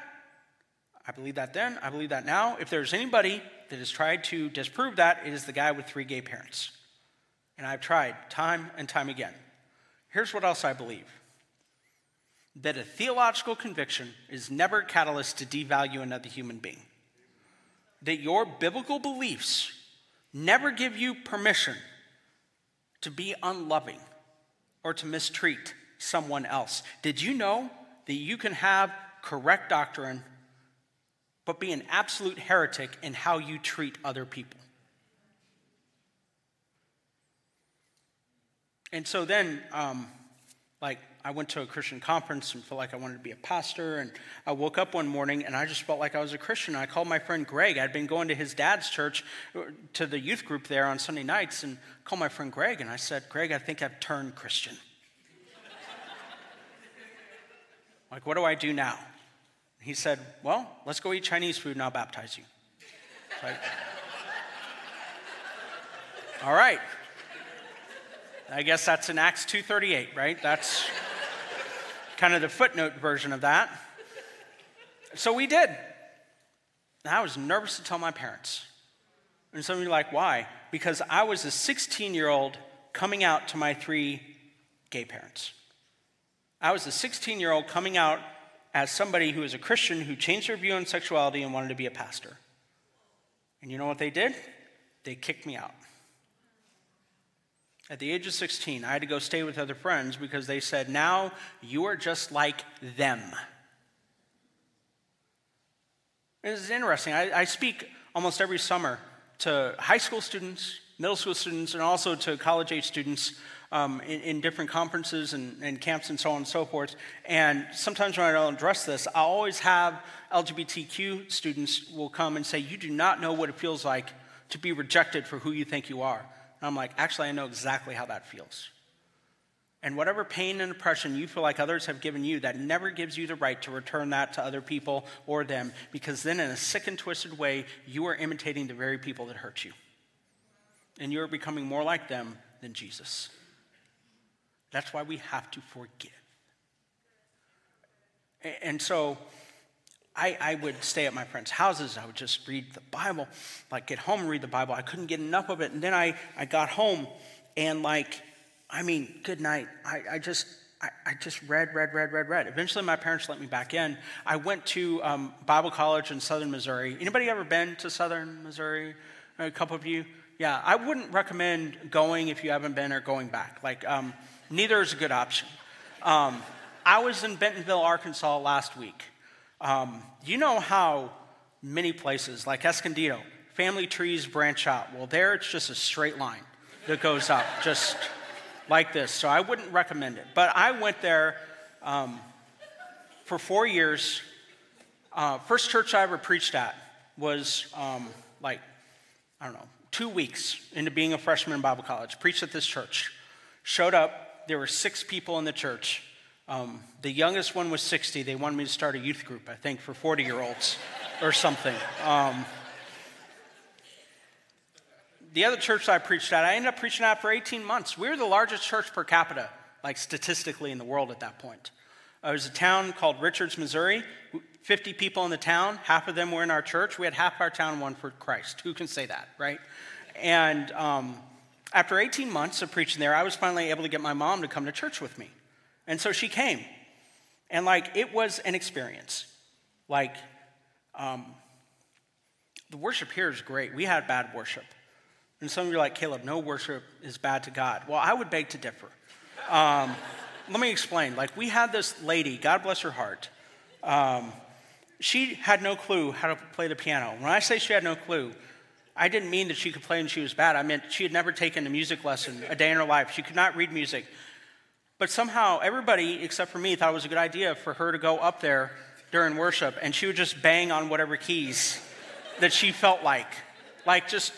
I believe that then. I believe that now. If there's anybody that has tried to disprove that, it is the guy with three gay parents. And I've tried time and time again. Here's what else I believe that a theological conviction is never a catalyst to devalue another human being. That your biblical beliefs never give you permission to be unloving or to mistreat someone else. Did you know that you can have correct doctrine but be an absolute heretic in how you treat other people? And so then, um, like, I went to a Christian conference and felt like I wanted to be a pastor. And I woke up one morning and I just felt like I was a Christian. I called my friend Greg. I'd been going to his dad's church, uh, to the youth group there on Sunday nights, and called my friend Greg. And I said, Greg, I think I've turned Christian. like, what do I do now? He said, Well, let's go eat Chinese food and I'll baptize you. Like, All right. I guess that's in Acts 2:38, right? That's kind of the footnote version of that. So we did. And I was nervous to tell my parents. And some of you are like, why? Because I was a 16 year old coming out to my three gay parents. I was a 16 year old coming out as somebody who was a Christian who changed their view on sexuality and wanted to be a pastor. And you know what they did? They kicked me out. At the age of 16, I had to go stay with other friends because they said, now you are just like them. Is interesting. I, I speak almost every summer to high school students, middle school students, and also to college age students um, in, in, different conferences and, and, camps and so on and so forth. And sometimes when I don't address this, I always have LGBTQ students will come and say, You do not know what it feels like to be rejected for who you think you are. And I'm like, Actually, I know exactly how that feels. And whatever pain and oppression you feel like others have given you, that never gives you the right to return that to other people or them, because then in a sick and twisted way, you are imitating the very people that hurt you. And you're becoming more like them than Jesus. That's why we have to forgive. And so I, I, would stay at my friends' houses. I would just read the Bible, like get home and read the Bible. I couldn't get enough of it. And then I, I got home and like I mean, good night. I, I just, I, I, just read, read, read, read, read. Eventually, my parents let me back in. I went to um, Bible college in Southern Missouri. Anybody ever been to Southern Missouri? A couple of you. Yeah, I wouldn't recommend going if you haven't been or going back. Like, um, neither is a good option. Um, I was in Bentonville, Arkansas last week. Um, you know how many places, like Escondido, family trees branch out. Well, there it's just a straight line that goes up. Just like this, so I wouldn't recommend it. But I went there um, for four years. Uh, first church I ever preached at was um, like, I don't know, two weeks into being a freshman in Bible college. Preached at this church. Showed up, there were six people in the church. Um, the youngest won was 60. They wanted me to start a youth group, I think, for 40 year olds or something. Um, the other church that I preached at, I ended up preaching at for 18 months. We were the largest church per capita, like statistically in the world at that point. It was a town called Richards, Missouri. 50 people in the town, half of them were in our church. We had half our town one for Christ. Who can say that, right? And um, after 18 months of preaching there, I was finally able to get my mom to come to church with me. And so she came. And like, it was an experience. Like, um, the worship here is great. We had bad worship. And some of you are like, Caleb, no worship is bad to God. Well, I would beg to differ. Um, let me explain. Like, we had this lady, God bless her heart. Um, she had no clue how to play the piano. When I say she had no clue, I didn't mean that she could play and she was bad. I meant she had never taken a music lesson a day in her life. She could not read music. But somehow, everybody except for me thought it was a good idea for her to go up there during worship and she would just bang on whatever keys that she felt like. Like, just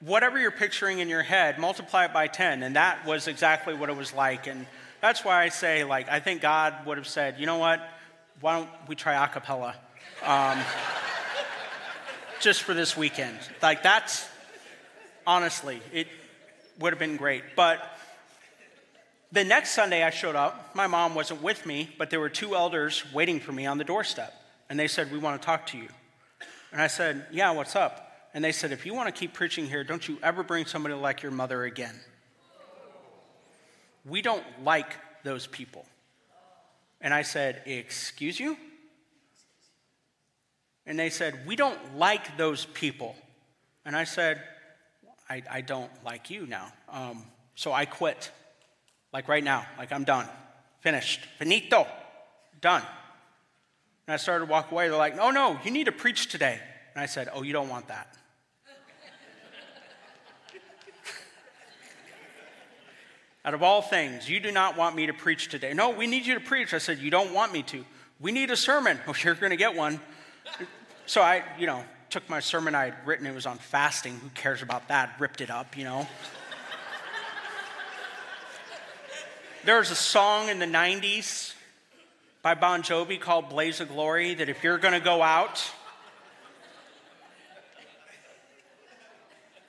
whatever you're picturing in your head, multiply it by 10. And that was exactly what it was like. And that's why I say, like, I think God would have said, you know what? Why don't we try a cappella? Um, just for this weekend. Like, that's honestly, it would have been great. But the next Sunday I showed up, my mom wasn't with me, but there were two elders waiting for me on the doorstep. And they said, We want to talk to you. And I said, Yeah, what's up? and they said, If you want to keep preaching here, don't you ever bring somebody like your mother again. We don't like those people. And I said, Excuse you? And they said, We don't like those people. And I said, I, I don't like you now. Um, so I quit. Like right now. Like I'm done. Finished. Finito. Done. And I started to walk away. They're like, no, no, you need to preach today. And I said, Oh, you don't want that. Out of all things, you do not want me to preach today. No, we need you to preach. I said, You don't want me to. We need a sermon. Oh, you're going to get one. So I, you know, took my sermon I had written. It was on fasting. Who cares about that? Ripped it up, you know. There was a song in the 90s by Bon Jovi called Blaze of Glory that if you're going to go out,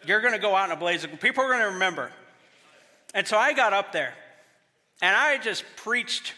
you're going to go out in a blaze of people are going to remember and so I got up there and I just preached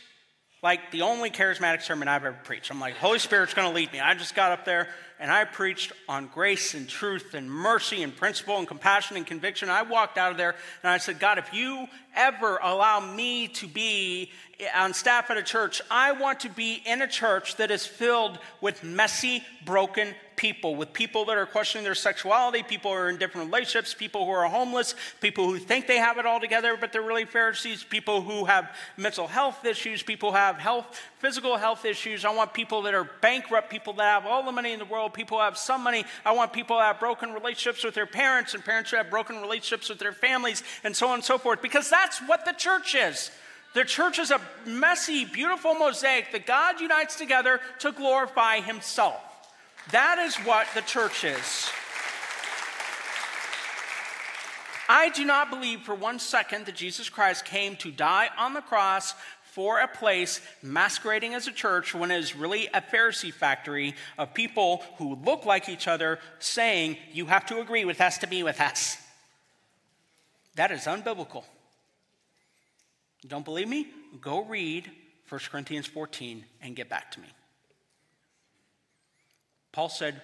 like the only charismatic sermon I've ever preached. I'm like, Holy Spirit's going to lead me. I just got up there and I preached on grace and truth and mercy and principle and compassion and conviction. I walked out of there and I said, God, if you ever allow me to be on staff at a church, I want to be in a church that is filled with messy, broken people, with people that are questioning their sexuality, people who are in different relationships, people who are homeless, people who think they have it all together, but they're really Pharisees, people who have mental health issues, people who have health, physical health issues. I want people that are bankrupt, people that have all the money in the world, people who have some money. I want people who have broken relationships with their parents and parents who have broken relationships with their families, and so on and so forth, because that's what the church is. The church is a messy, beautiful mosaic that God unites together to glorify Himself. That is what the church is. I do not believe for one second that Jesus Christ came to die on the cross for a place masquerading as a church when it is really a Pharisee factory of people who look like each other saying, You have to agree with us to be with us. That is unbiblical. Don't believe me? Go read 1 Corinthians 14 and get back to me. Paul said,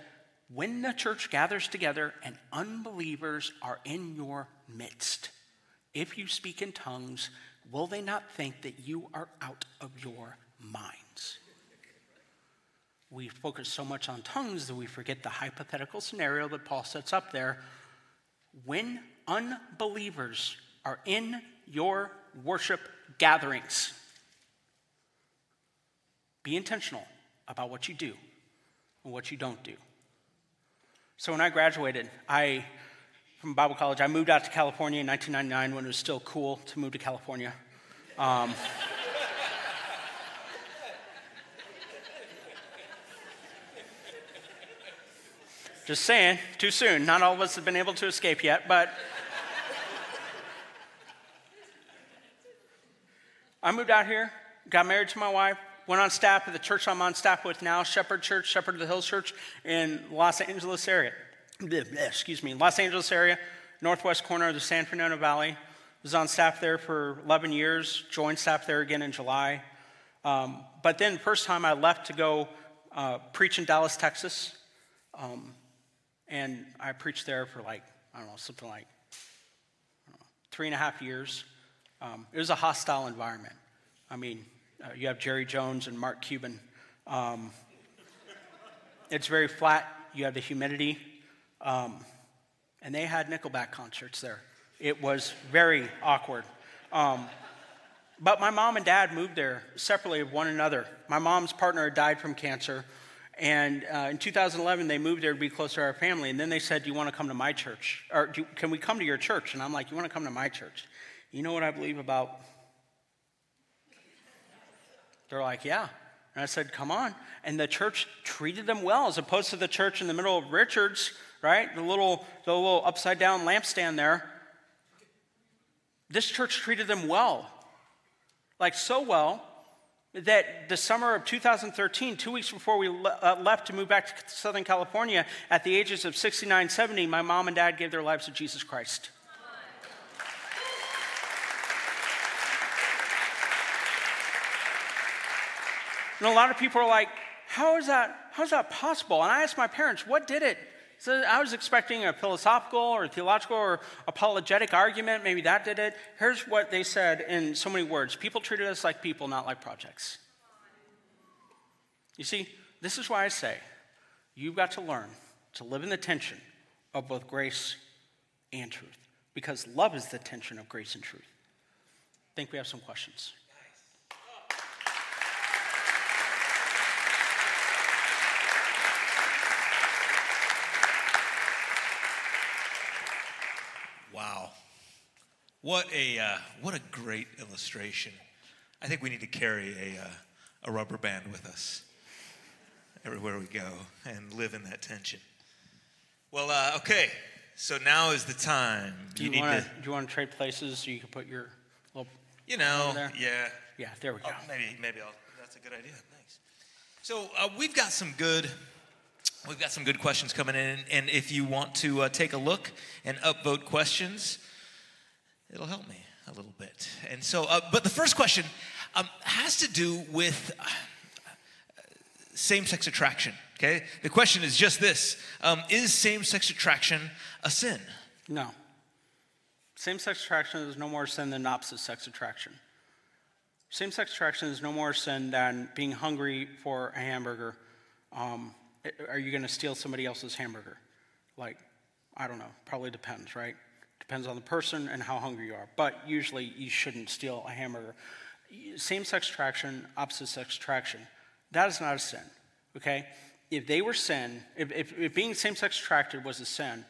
When the church gathers together and unbelievers are in your midst, if you speak in tongues, will they not think that you are out of your minds? We focus so much on tongues that we forget the hypothetical scenario that Paul sets up there. When unbelievers are in your worship gatherings. Be intentional about what you do and what you don't do. So when I graduated, I from Bible college, I moved out to California in 1999 when it was still cool to move to California. Um, just saying, too soon. Not all of us have been able to escape yet, but I moved out here, got married to my wife, went on staff at the church I'm on staff with now, Shepherd Church, Shepherd of the Hills Church in Los Angeles area. Excuse me, Los Angeles area, northwest corner of the San Fernando Valley. Was on staff there for 11 years, joined staff there again in July. Um, but then, first time I left to go uh, preach in Dallas, Texas. Um, and I preached there for like, I don't know, something like know, three and a half years. Um, it was a hostile environment. I mean, uh, you have Jerry Jones and Mark Cuban. Um, it's very flat. You have the humidity. Um, and they had Nickelback concerts there. It was very awkward. Um, but my mom and dad moved there separately of one another. My mom's partner died from cancer. And uh, in 2011, they moved there to be closer to our family. And then they said, Do you want to come to my church? Or can we come to your church? And I'm like, You want to come to my church? You know what I believe about? They're like, Yeah. And I said, Come on. And the church treated them well, as opposed to the church in the middle of Richards, right? The little, the little upside down lampstand there. This church treated them well. Like so well that the summer of 2013, two weeks before we le- uh, left to move back to Southern California, at the ages of 69, 70, my mom and dad gave their lives to Jesus Christ. And a lot of people are like, how is that, how is that possible? And I asked my parents, what did it? So I was expecting a philosophical or theological or apologetic argument. Maybe that did it. Here's what they said in so many words People treated us like people, not like projects. You see, this is why I say you've got to learn to live in the tension of both grace and truth, because love is the tension of grace and truth. I think we have some questions. What a, uh, what a great illustration. I think we need to carry a, uh, a rubber band with us everywhere we go and live in that tension. Well, uh, okay, so now is the time. Do you, you want to? Do you want to trade places so you can put your little? You know, yeah. Yeah, there we go. Oh, maybe, maybe I'll. That's a good idea. Thanks. So uh, we've got some good. We've got some good questions coming in, and if you want to uh, take a look and upvote questions, it'll help me a little bit. And so, uh, but the first question um, has to do with uh, same sex attraction. Okay? The question is just this um, Is same sex attraction a sin? No. Same sex attraction is no more sin than opposite sex attraction. Same sex attraction is no more sin than being hungry for a hamburger um, are you going to steal somebody else's hamburger? Like, I don't know, probably depends, right? Depends on the person and how hungry you are. But usually you shouldn't steal a hamburger. Same sex attraction, opposite sex attraction, that is not a sin, okay? If they were sin, if, if, if being same sex attracted was a sin,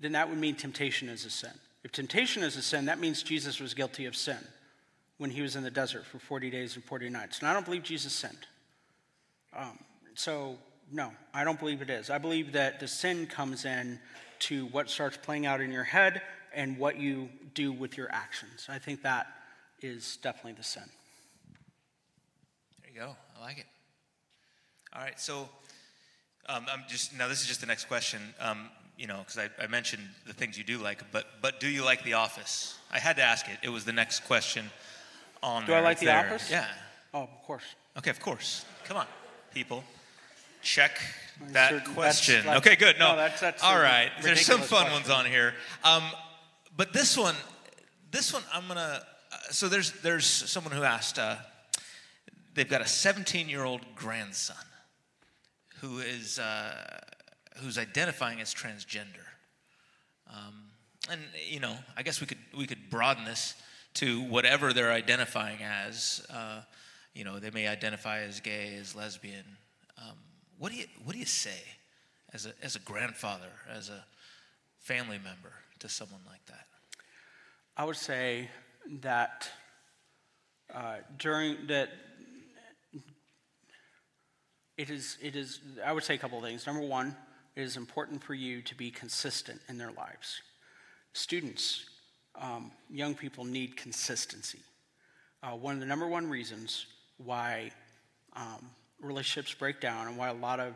then that would mean temptation is a sin. If temptation is a sin, that means Jesus was guilty of sin when he was in the desert for 40 days and 40 nights. And I don't believe Jesus sinned. Um, so, no, I don't believe it is. I believe that the sin comes in to what starts playing out in your head and what you do with your actions. I think that is definitely the sin. There you go. I like it. All right, so um, I'm just now. This is just the next question. Um, you know, because I, I, mentioned the things you do like, but but do you like The Office? I had to ask it. It was the next question on. Do I like The there. Office? Yeah. Oh, of course. Okay, of course. Come on, people. Check that question. Okay, good. No, no that's, that's all right. There's some fun question. ones on here, um, but this one, this one, I'm gonna. Uh, so there's there's someone who asked. Uh, they've got a 17 year old grandson who is uh, who's identifying as transgender. Um, and you know, I guess we could we could broaden this to whatever they're identifying as. Uh, you know, they may identify as gay, as lesbian. Um, what do you what do you say as a as a grandfather, as a family member to someone like that? I would say that uh, during that it is, it is, I would say a couple of things. Number one, it is important for you to be consistent in their lives. Students, um, young people need consistency. Uh, one of the number one reasons why um, relationships break down and why a lot of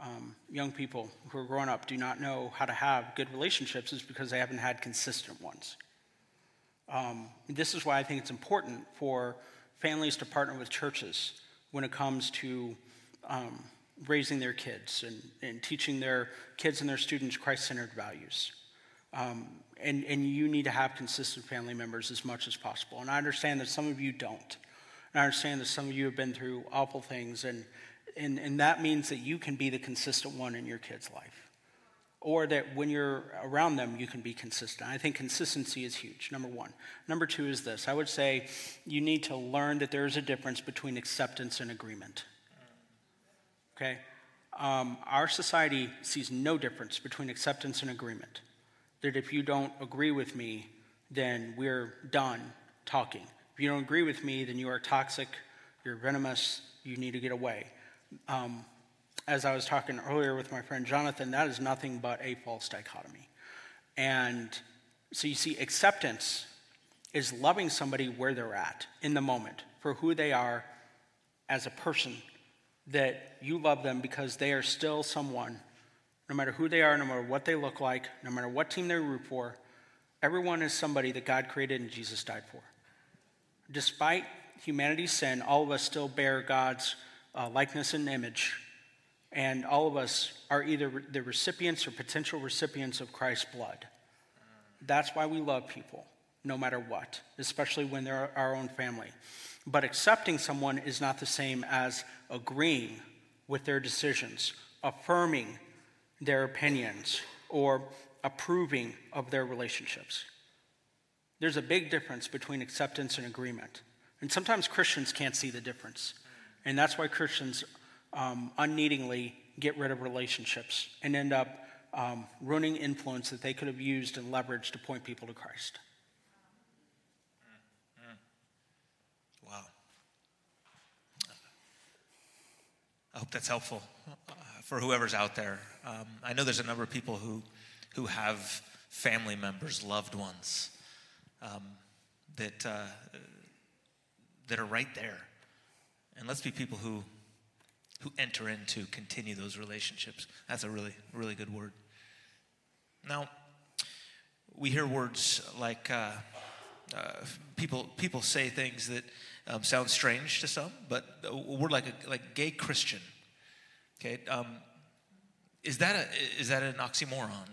um, young people who are growing up do not know how to have good relationships is because they haven't had consistent ones. Um, this is why I think it's important for families to partner with churches when it comes to um, raising their kids and, and teaching their kids and their students Christ centered values. Um, and, and you need to have consistent family members as much as possible. And I understand that some of you don't. And I understand that some of you have been through awful things, and, and, and that means that you can be the consistent one in your kid's life. Or that when you're around them, you can be consistent. I think consistency is huge, number one. Number two is this I would say you need to learn that there is a difference between acceptance and agreement okay? Um, our society sees no difference between acceptance and agreement. That if you don't agree with me, then we're done talking. If you don't agree with me, then you are toxic, you're venomous, you need to get away. Um, as I was talking earlier with my friend Jonathan, that is nothing but a false dichotomy. And so you see, acceptance is loving somebody where they're at in the moment for who they are as a person that you love them because they are still someone, no matter who they are, no matter what they look like, no matter what team they root for, everyone is somebody that God created and Jesus died for. Despite humanity's sin, all of us still bear God's uh, likeness and image, and all of us are either the recipients or potential recipients of Christ's blood. That's why we love people, no matter what, especially when they're our own family. But accepting someone is not the same as agreeing with their decisions, affirming their opinions, or approving of their relationships. There's a big difference between acceptance and agreement. And sometimes Christians can't see the difference. And that's why Christians um, unneedingly get rid of relationships and end up um, ruining influence that they could have used and leveraged to point people to Christ. Wow. I hope that's helpful uh, for whoever's out there. Um, I know there's a number of people who, who have family members, loved ones um, that, uh, that are right there. And let's be people who, who enter into continue those relationships. That's a really, really good word. Now, we hear words like uh, uh, people, people say things that um, sounds strange to some, but a word like a, like gay Christian. Okay, um, is that a is that an oxymoron?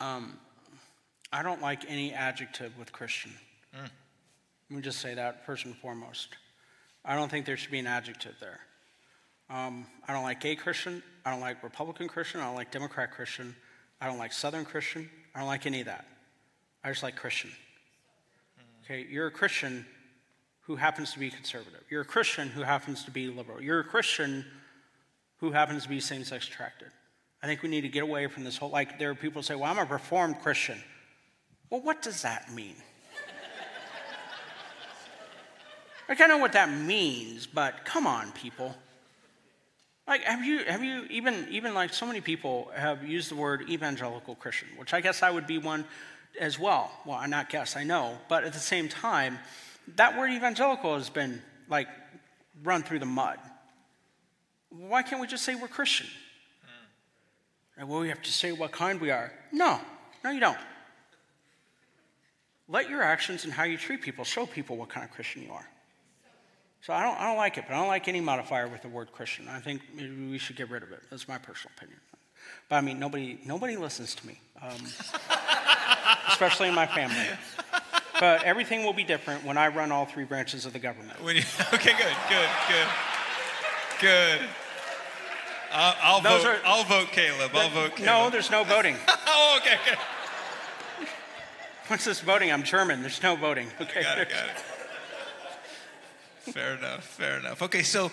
Um, I don't like any adjective with Christian. Mm. Let me just say that first and foremost. I don't think there should be an adjective there. Um, I don't like gay Christian. I don't like Republican Christian. I don't like Democrat Christian. I don't like Southern Christian. I don't like any of that. I just like Christian. Okay, you're a Christian who happens to be conservative. You're a Christian who happens to be liberal. You're a Christian who happens to be same sex attracted. I think we need to get away from this whole, like, there are people who say, well, I'm a reformed Christian. Well, what does that mean? I like, I know what that means, but come on, people. Like, have you, have you even, even like so many people have used the word evangelical Christian, which I guess I would be one as well. Well, I'm not guess, I know. But at the same time, that word evangelical has been like run through the mud. Why can't we just say we're Christian? Mm. Well, we have to say what kind we are. No, no, you don't. Let your actions and how you treat people show people what kind of Christian you are. So I don't, I don't like it, but I don't like any modifier with the word Christian. I think maybe we should get rid of it. That's my personal opinion. But I mean, nobody, nobody listens to me, um, especially in my family. But everything will be different when I run all three branches of the government. You, okay, good, good, good, good. I'll, I'll vote. Are, I'll vote Caleb. I'll vote Caleb. No, there's no voting. oh, okay, okay. What's this voting? I'm German. There's no voting. Okay. Got it, got it. fair enough. Fair enough. Okay, so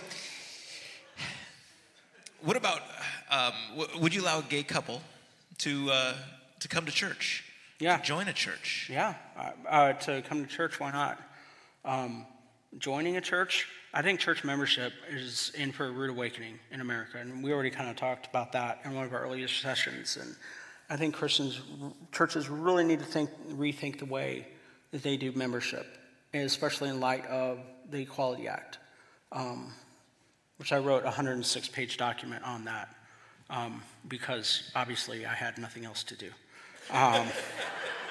what about? Um, w- would you allow a gay couple to uh, to come to church? Yeah. To join a church. Yeah. Uh, uh, to come to church, why not? Um, joining a church, I think church membership is in for a rude awakening in America, and we already kind of talked about that in one of our earliest sessions. And I think Christians, churches really need to think, rethink the way that they do membership, especially in light of the Equality Act, um, which I wrote a 106 page document on that um, because obviously I had nothing else to do. Um,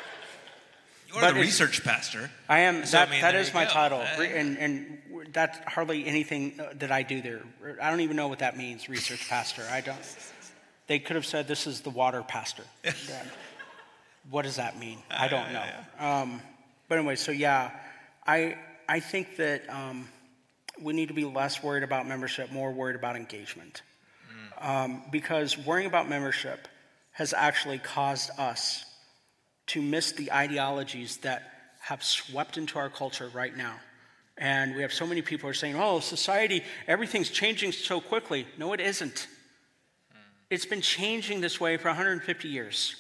you are the research pastor. I am. So, that, I mean, that is my go. title, and, and that's hardly anything uh, that I do there. I don't even know what that means, research pastor. I don't. They could have said this is the water pastor. what does that mean? I don't know. Um, but anyway, so yeah, I I think that um, we need to be less worried about membership, more worried about engagement. Mm. Um, because worrying about membership has actually caused us to miss the ideologies that have swept into our culture right now. And we have so many people who are saying, oh, society, everything's changing so quickly. No, it isn't. It's been changing this way for 150 years.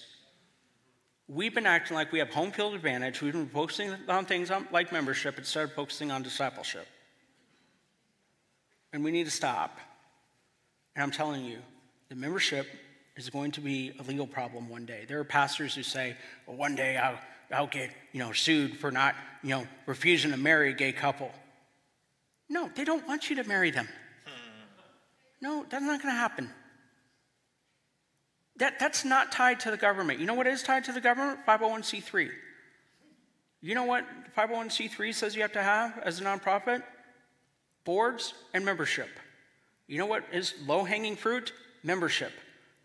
We've been acting like we have home field advantage. We've been focusing on things like membership instead of focusing on discipleship. And we need to stop. And I'm telling you, the membership is going to be a legal problem one day. There are pastors who say, well, one day I'll, I'll get you know, sued for not you know, refusing to marry a gay couple. No, they don't want you to marry them. Hmm. No, that's not going to happen. That, that's not tied to the government. You know what is tied to the government? 501c3. You know what 501c3 says you have to have as a nonprofit? Boards and membership. You know what is low hanging fruit? Membership.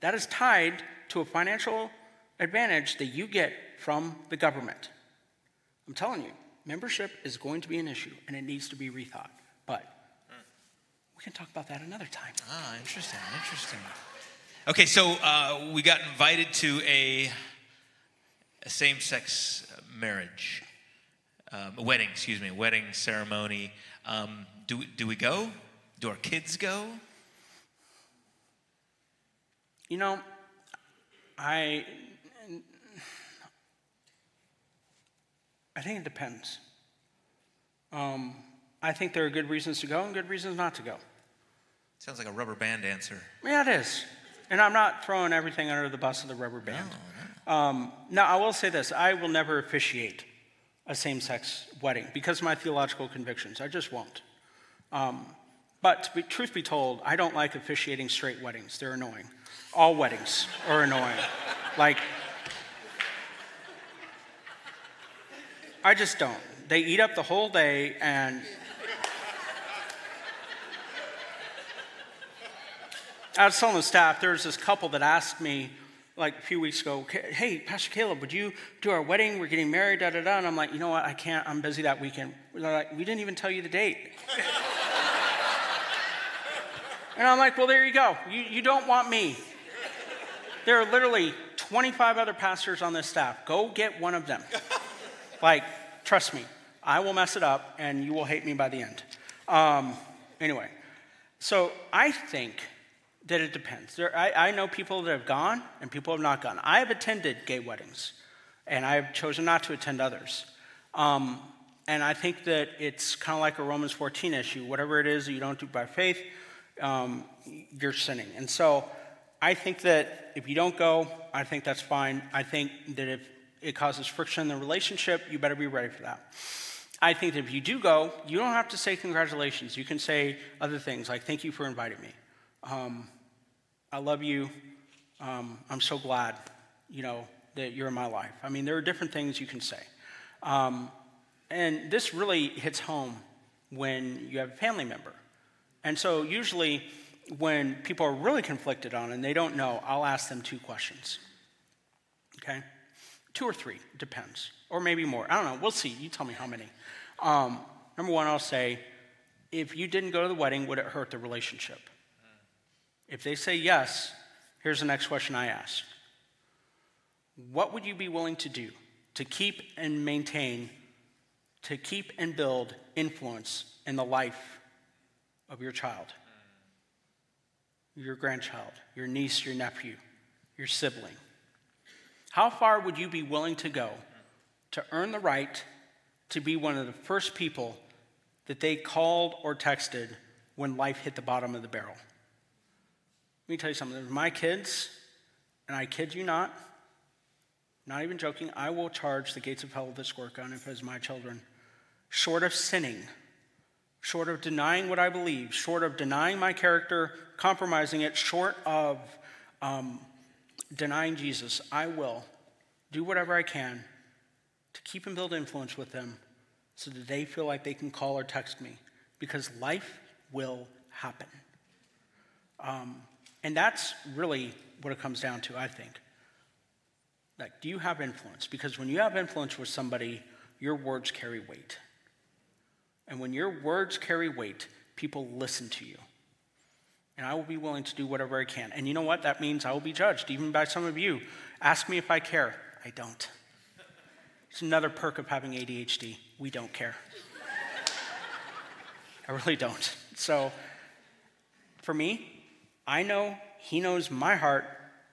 That is tied to a financial advantage that you get from the government. I'm telling you, membership is going to be an issue and it needs to be rethought. But we can talk about that another time. Ah, interesting, interesting. Okay, so uh, we got invited to a, a same sex marriage, um, a wedding, excuse me, a wedding ceremony. Um, do, do we go? Do our kids go? You know, I, I think it depends. Um, I think there are good reasons to go and good reasons not to go. Sounds like a rubber band answer. Yeah, it is. And I'm not throwing everything under the bus of the rubber band. No, no. Um, now, I will say this I will never officiate a same sex wedding because of my theological convictions. I just won't. Um, but be, truth be told, I don't like officiating straight weddings, they're annoying. All weddings are annoying. like, I just don't. They eat up the whole day and I was telling the staff, there was this couple that asked me like a few weeks ago, hey, Pastor Caleb, would you do our wedding? We're getting married, da da da. And I'm like, you know what? I can't. I'm busy that weekend. They're like, we didn't even tell you the date. And I'm like, well, there you go. You, you don't want me. There are literally 25 other pastors on this staff. Go get one of them. like, trust me, I will mess it up and you will hate me by the end. Um, anyway, so I think that it depends. There, I, I know people that have gone and people have not gone. I have attended gay weddings and I have chosen not to attend others. Um, and I think that it's kind of like a Romans 14 issue. Whatever it is that you don't do by faith, um, you're sinning. And so I think that if you don't go, I think that's fine. I think that if it causes friction in the relationship, you better be ready for that. I think that if you do go, you don't have to say congratulations. You can say other things like, thank you for inviting me. Um, I love you. Um, I'm so glad, you know, that you're in my life. I mean, there are different things you can say. Um, and this really hits home when you have a family member. And so, usually, when people are really conflicted on and they don't know, I'll ask them two questions. Okay? Two or three, depends. Or maybe more. I don't know. We'll see. You tell me how many. Um, number one, I'll say, if you didn't go to the wedding, would it hurt the relationship? If they say yes, here's the next question I ask What would you be willing to do to keep and maintain to keep and build influence in the life of your child, your grandchild, your niece, your nephew, your sibling? How far would you be willing to go to earn the right to be one of the first people that they called or texted when life hit the bottom of the barrel? Let me tell you something. My kids, and I kid you not, not even joking, I will charge the gates of hell with this work on if as my children short of sinning, short of denying what I believe, short of denying my character, compromising it, short of um, denying Jesus, I will do whatever I can to keep and build influence with them so that they feel like they can call or text me because life will happen. Um, and that's really what it comes down to, I think. Like, do you have influence? Because when you have influence with somebody, your words carry weight. And when your words carry weight, people listen to you. And I will be willing to do whatever I can. And you know what? That means I will be judged, even by some of you. Ask me if I care. I don't. It's another perk of having ADHD. We don't care. I really don't. So, for me, I know he knows my heart.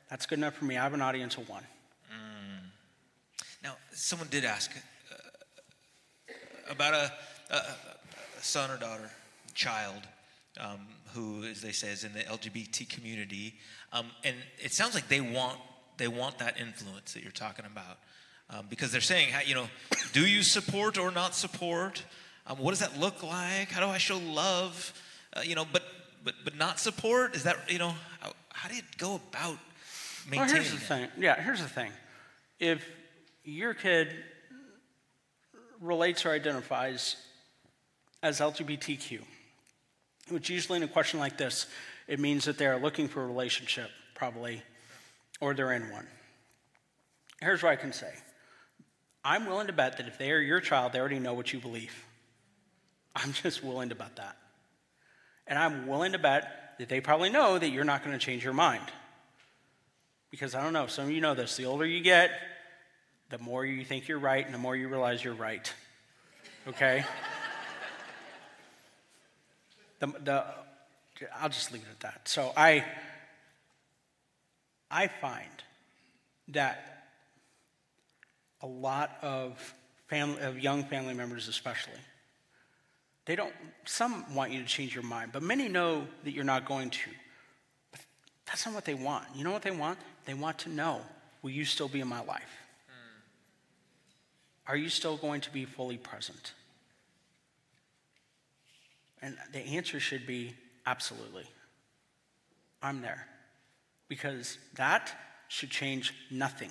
That's good enough for me. I have an audience of one. Mm. Now, someone did ask uh, about a a, a son or daughter, child, um, who, as they say, is in the LGBT community, um, and it sounds like they want they want that influence that you're talking about, um, because they're saying, you know, do you support or not support? Um, what does that look like? How do I show love? Uh, you know, but but but not support is that you know how, how do you go about maintaining? Well, here's the thing. Yeah, here's the thing. If your kid relates or identifies as LGBTQ, which usually in a question like this, it means that they are looking for a relationship, probably, or they're in one. Here's what I can say I'm willing to bet that if they are your child, they already know what you believe. I'm just willing to bet that. And I'm willing to bet that they probably know that you're not going to change your mind. Because I don't know, some of you know this. The older you get, the more you think you're right and the more you realize you're right. Okay? the, the, I'll just leave it at that. So I, I find that a lot of family, of young family members, especially, they don't. Some want you to change your mind, but many know that you're not going to. But that's not what they want. You know what they want? They want to know: Will you still be in my life? Mm. Are you still going to be fully present? And the answer should be absolutely. I'm there. Because that should change nothing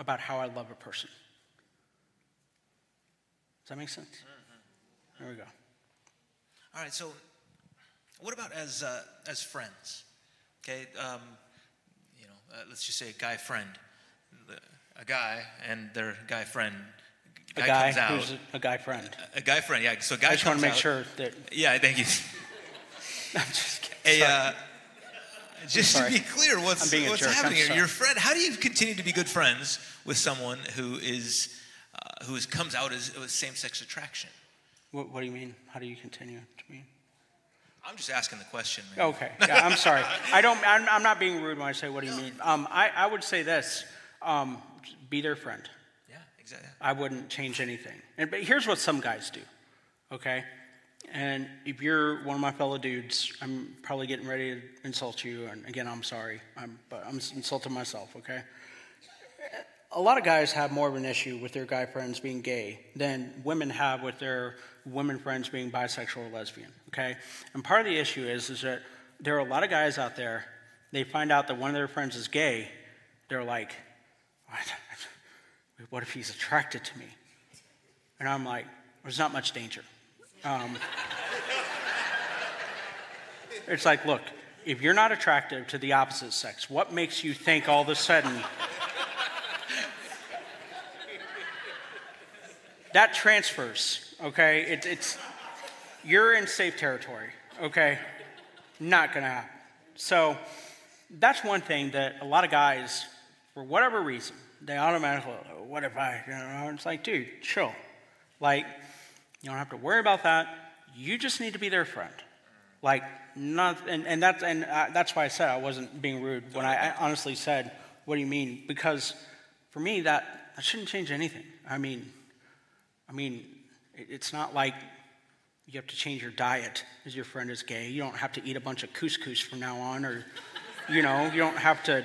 about how I love a person. Does that make sense? There we go. All right, so what about as, uh, as friends? Okay, um, you know, uh, let's just say a guy friend. A guy and their guy friend a guy, guy who's a, a, guy friend. A, a, guy friend, yeah. So a guy I just want to make out. sure that. Yeah, thank you. I'm just kidding. a, uh, just to be clear, what's, what's jerk. Happening here? Your friend, how do you continue to be good friends with someone who is, uh, who is, comes out as, as same-sex attraction? What, what do you mean? How do you continue to mean? I'm just asking the question, man. Okay, yeah, I'm sorry. I don't. I'm, I'm not being rude when I say what do you mean. Um, I, I would say this: um, be their friend. Yeah, exactly. I wouldn't change anything. And but here's what some guys do, okay? And if you're one of my fellow dudes, I'm probably getting ready to insult you. And again, I'm sorry, I'm, but I'm insulting myself, okay? A lot of guys have more of an issue with their guy friends being gay than women have with their women friends being bisexual or lesbian, okay? And part of the issue is, is that there are a lot of guys out there, they find out that one of their friends is gay, they're like, what? what if he's attracted to me? And I'm like, there's not much danger. Um, it's like, look, if you're not attractive to the opposite sex, what makes you think all of a sudden that transfers? Okay, it, it's you're in safe territory. Okay, not gonna happen. So that's one thing that a lot of guys, for whatever reason, they automatically, "Oh, what if I, you know, it's like, dude, chill. Like, you don't have to worry about that. You just need to be their friend. Like, not, and, and, that's, and uh, that's why I said I wasn't being rude when I, I honestly said, what do you mean? Because for me, that, that shouldn't change anything. I mean, I mean, it's not like you have to change your diet because your friend is gay. You don't have to eat a bunch of couscous from now on, or, you know, you don't have to,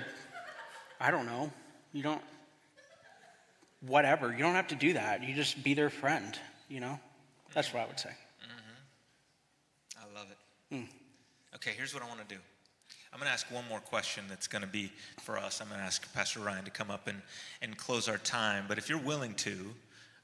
I don't know, you don't, whatever. You don't have to do that. You just be their friend, you know? That's what I would say. Mm-hmm. I love it. Mm. Okay, here's what I want to do. I'm going to ask one more question that's going to be for us. I'm going to ask Pastor Ryan to come up and, and close our time. But if you're willing to,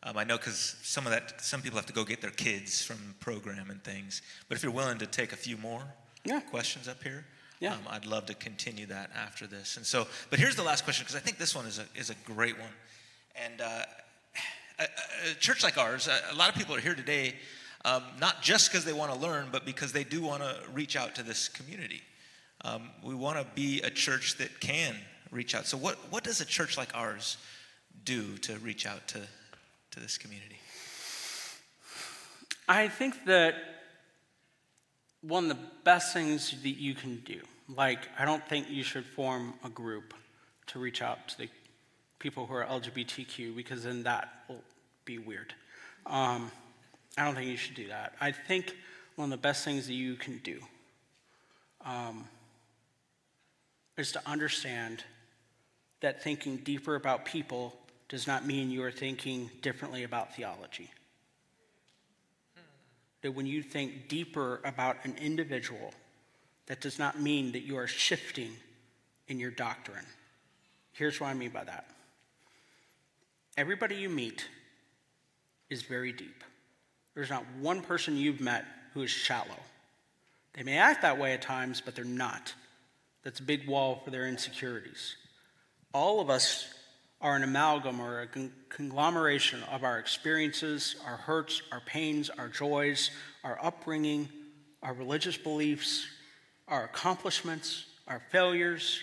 um, I know because some of that, some people have to go get their kids from the program and things. But if you're willing to take a few more Yeah. questions up here, Yeah. um, I'd love to continue that after this. And so, but here's the last question because I think this one is a, is a great one. And uh, a, a- a church like ours, a, a lot of people are here today, um, not just because they want to learn, but because they do want to reach out to this community. Um, we want to be a church that can reach out. So, what, what does a church like ours do to reach out to, this community? I think that one of the best things that you can do, like, I don't think you should form a group to reach out to the people who are LGBTQ because then that will be weird. Um, I don't think you should do that. I think one of the best things that you can do um, is to understand that thinking deeper about people does not mean you are thinking differently about theology that when you think deeper about an individual, that does not mean that you are shifting in your doctrine. Here's what I mean by that everybody you meet is very deep. There's not one person you've met who is shallow. They may act that way at times, but they're not. That's a big wall for their insecurities. All of us are an amalgam or a con- conglomeration of our experiences, our hurts, our pains, our joys, our upbringing, our religious beliefs, our accomplishments, our failures,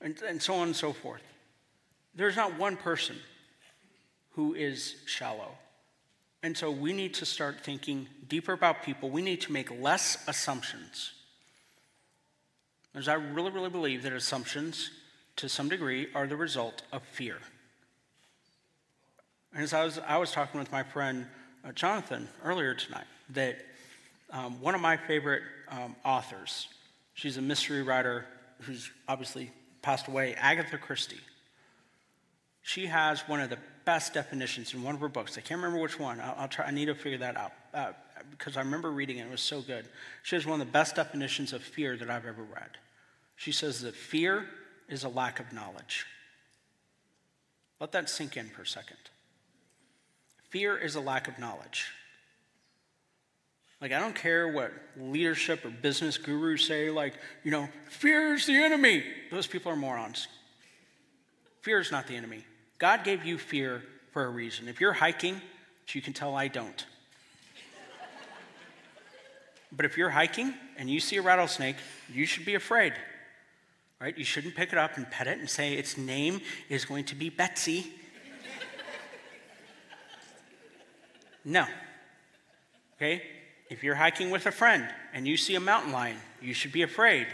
and, and so on and so forth. There's not one person who is shallow. And so we need to start thinking deeper about people. We need to make less assumptions. Because I really, really believe that assumptions, to some degree, are the result of fear. And as I was, I was talking with my friend uh, Jonathan earlier tonight, that um, one of my favorite um, authors, she's a mystery writer who's obviously passed away, Agatha Christie. She has one of the best definitions in one of her books. I can't remember which one. I'll, I'll try. I need to figure that out uh, because I remember reading it. It was so good. She has one of the best definitions of fear that I've ever read. She says that fear is a lack of knowledge. Let that sink in for a second. Fear is a lack of knowledge. Like, I don't care what leadership or business gurus say, like, you know, fear is the enemy. Those people are morons. Fear is not the enemy. God gave you fear for a reason. If you're hiking, which you can tell I don't, But if you're hiking and you see a rattlesnake, you should be afraid. Right? You shouldn't pick it up and pet it and say its name is going to be Betsy. no. Okay? If you're hiking with a friend and you see a mountain lion, you should be afraid.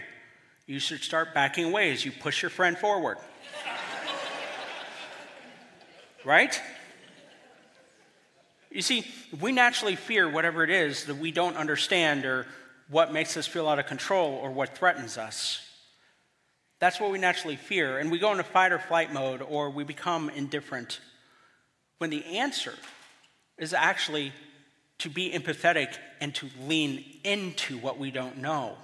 You should start backing away as you push your friend forward. right? You see, we naturally fear whatever it is that we don't understand or what makes us feel out of control or what threatens us. That's what we naturally fear. And we go into fight or flight mode or we become indifferent. When the answer is actually to be empathetic and to lean into what we don't know.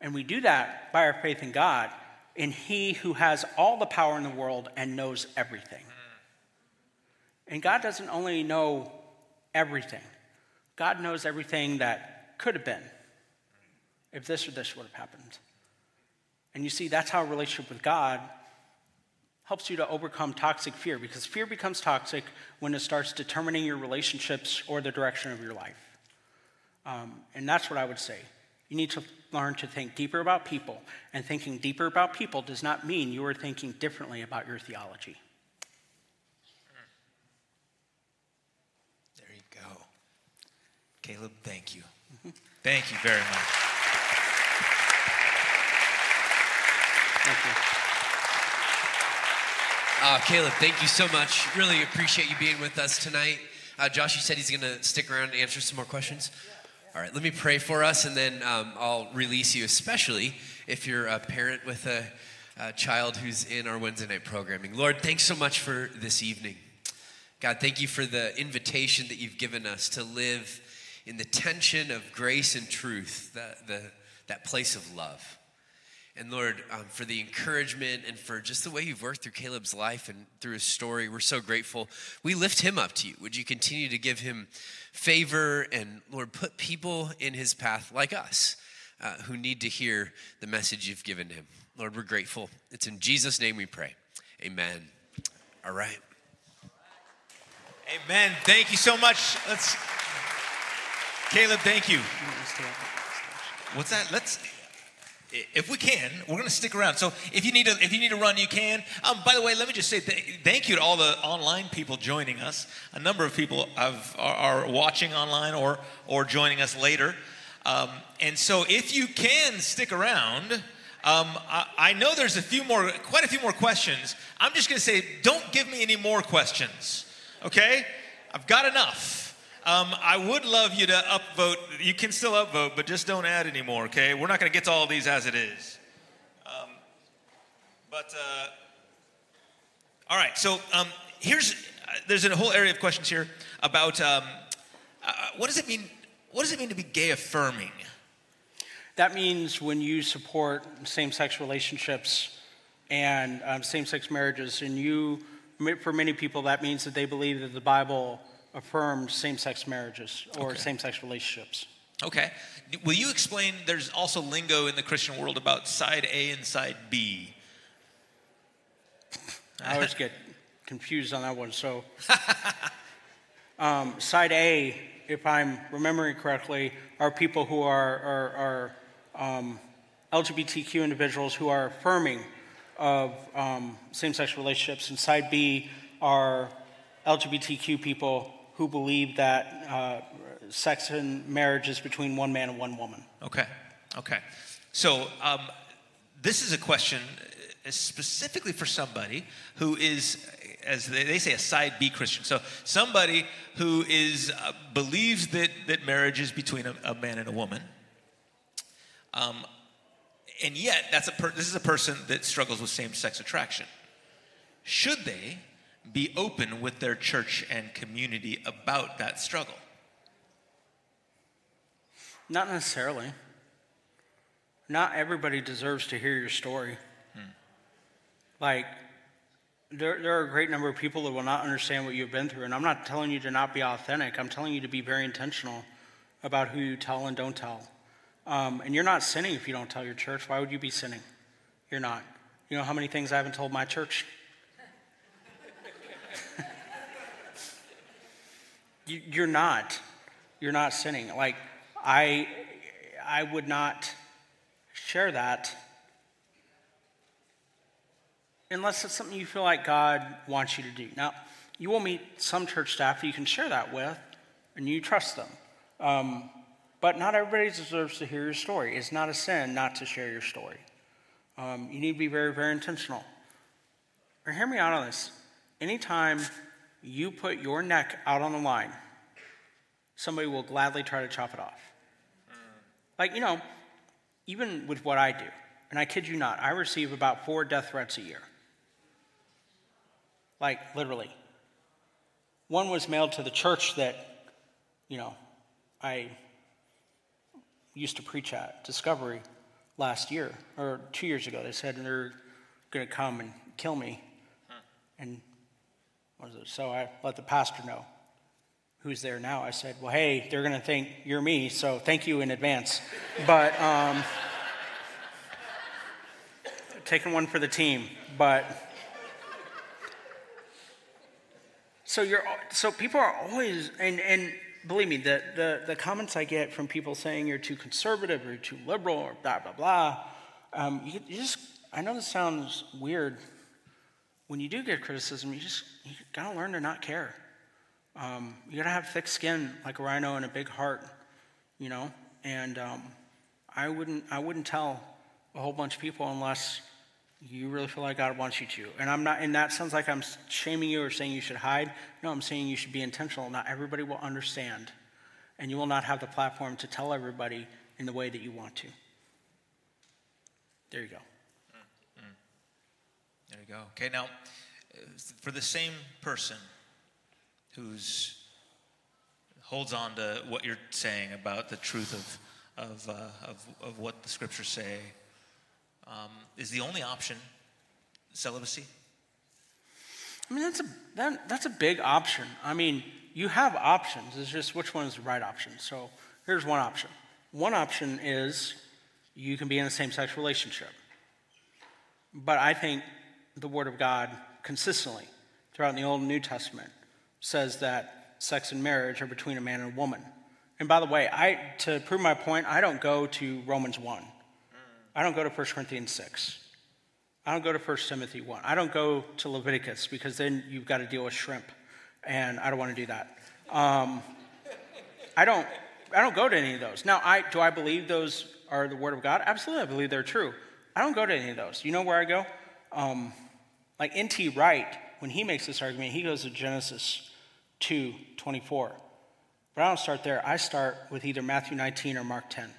And we do that by our faith in God, in He who has all the power in the world and knows everything. And God doesn't only know everything, God knows everything that could have been if this or this would have happened. And you see, that's how a relationship with God helps you to overcome toxic fear because fear becomes toxic when it starts determining your relationships or the direction of your life. Um, and that's what I would say. You need to learn to think deeper about people. And thinking deeper about people does not mean you are thinking differently about your theology. There you go. Caleb, thank you. Mm-hmm. Thank you very much. Thank you. Uh, Caleb, thank you so much. Really appreciate you being with us tonight. Uh, Josh, you said he's going to stick around and answer some more questions. All right, let me pray for us, and then um, I'll release you, especially if you're a parent with a, a child who's in our Wednesday night programming. Lord, thanks so much for this evening. God, thank you for the invitation that you've given us to live in the tension of grace and truth, the, the, that place of love. And Lord, um, for the encouragement and for just the way you've worked through Caleb's life and through his story, we're so grateful. We lift him up to you. Would you continue to give him favor and, Lord, put people in his path like us uh, who need to hear the message you've given him? Lord, we're grateful. It's in Jesus' name we pray. Amen. All right. Amen. Thank you so much. Let's, Caleb, thank you. What's that? Let's if we can, we're going to stick around. So if you need to, if you need to run, you can. Um, by the way, let me just say th- thank you to all the online people joining us. A number of people have, are, are, watching online or or joining us later. Um, and so if you can stick around, um, I, I, know there's a few more, quite a few more questions. I'm just going to say, don't give me any more questions. Okay, I've got enough. Um, I would love you to upvote. You can still upvote, but just don't add anymore, okay? We're not going to get to all these as it is. Um, but, uh, all right, so um, here's, there's a whole area of questions here about um, uh, what does it mean, what does it mean to be gay affirming? That means when you support same-sex relationships and um, same-sex marriages, and you, for many people, that means that they believe that the Bible affirmed same sex marriages or okay. same sex relationships. Okay. Will you explain? There's also lingo in the Christian world about side A and side B. I always get confused on that one. So, um, side A, if I'm remembering correctly, are people who are, are, are um, LGBTQ individuals who are affirming of um, same sex relationships, and side B are LGBTQ people who believe that uh, sex and marriage is between one man and one woman. Okay, okay. So um, this is a question uh, specifically for somebody who is, as they say, a side B Christian. So somebody who is uh, believes that that marriage is between a, a man and a woman. Um, and yet, that's a per- this is a person that struggles with same-sex attraction. Should they be open with their church and community about that struggle? Not necessarily. Not everybody deserves to hear your story. Hmm. Like, there, there are a great number of people that will not understand what you've been through. And I'm not telling you to not be authentic, I'm telling you to be very intentional about who you tell and don't tell. Um, and you're not sinning if you don't tell your church. Why would you be sinning? You're not. You know how many things I haven't told my church? you, are not. You're not sinning. Like, I, I would not share that unless it's something you feel like God wants you to do. Now, you will meet some church staff you can share that with, and you trust them. Um, but not everybody deserves to hear your story. It's not a sin not to share your story. Um, you need to be very, very intentional. Or hear me out on this. Anytime you put your neck out on the line, somebody will gladly try to chop it off. Mm. Like, you know, even with what I do, and I kid you not, I receive about four death threats a year. Like, literally. One was mailed to the church that, you know, I used to preach at, Discovery, last year, or two years ago. They said they're going to come and kill me. Hmm. And is it? So I let the pastor know who's there now. I said, Well, hey, they're going to think you're me, so thank you in advance. But, um, taking one for the team. But, so you're, so people are always, and, and believe me, the, the, the comments I get from people saying you're too conservative or you're too liberal or blah, blah, blah, um, you just, I know this sounds weird. When you do get criticism, you just, you gotta learn to not care. Um, you gotta have thick skin like a rhino and a big heart, you know? And um, I, wouldn't, I wouldn't tell a whole bunch of people unless you really feel like God wants you to. And I'm not, and that sounds like I'm shaming you or saying you should hide. No, I'm saying you should be intentional. Not everybody will understand. And you will not have the platform to tell everybody in the way that you want to. There you go. Go. Okay, now, for the same person who's holds on to what you're saying about the truth of, of, uh, of, of what the scriptures say, um, is the only option celibacy? I mean, that's a, that, that's a big option. I mean, you have options. It's just which one is the right option. So here's one option. One option is you can be in a same sex relationship. But I think the Word of God consistently throughout the Old and New Testament says that sex and marriage are between a man and a woman. And by the way, I, to prove my point, I don't go to Romans 1. I don't go to 1 Corinthians 6. I don't go to 1 Timothy 1. I don't go to Leviticus because then you've got to deal with shrimp, and I don't want to do that. Um, I don't. I don't go to any of those. Now, I do I believe those are the Word of God? Absolutely, I believe they're true. I don't go to any of those. You know where I go? Um, like N.T. Wright, when he makes this argument, he goes to Genesis 2 24. But I don't start there. I start with either Matthew 19 or Mark 10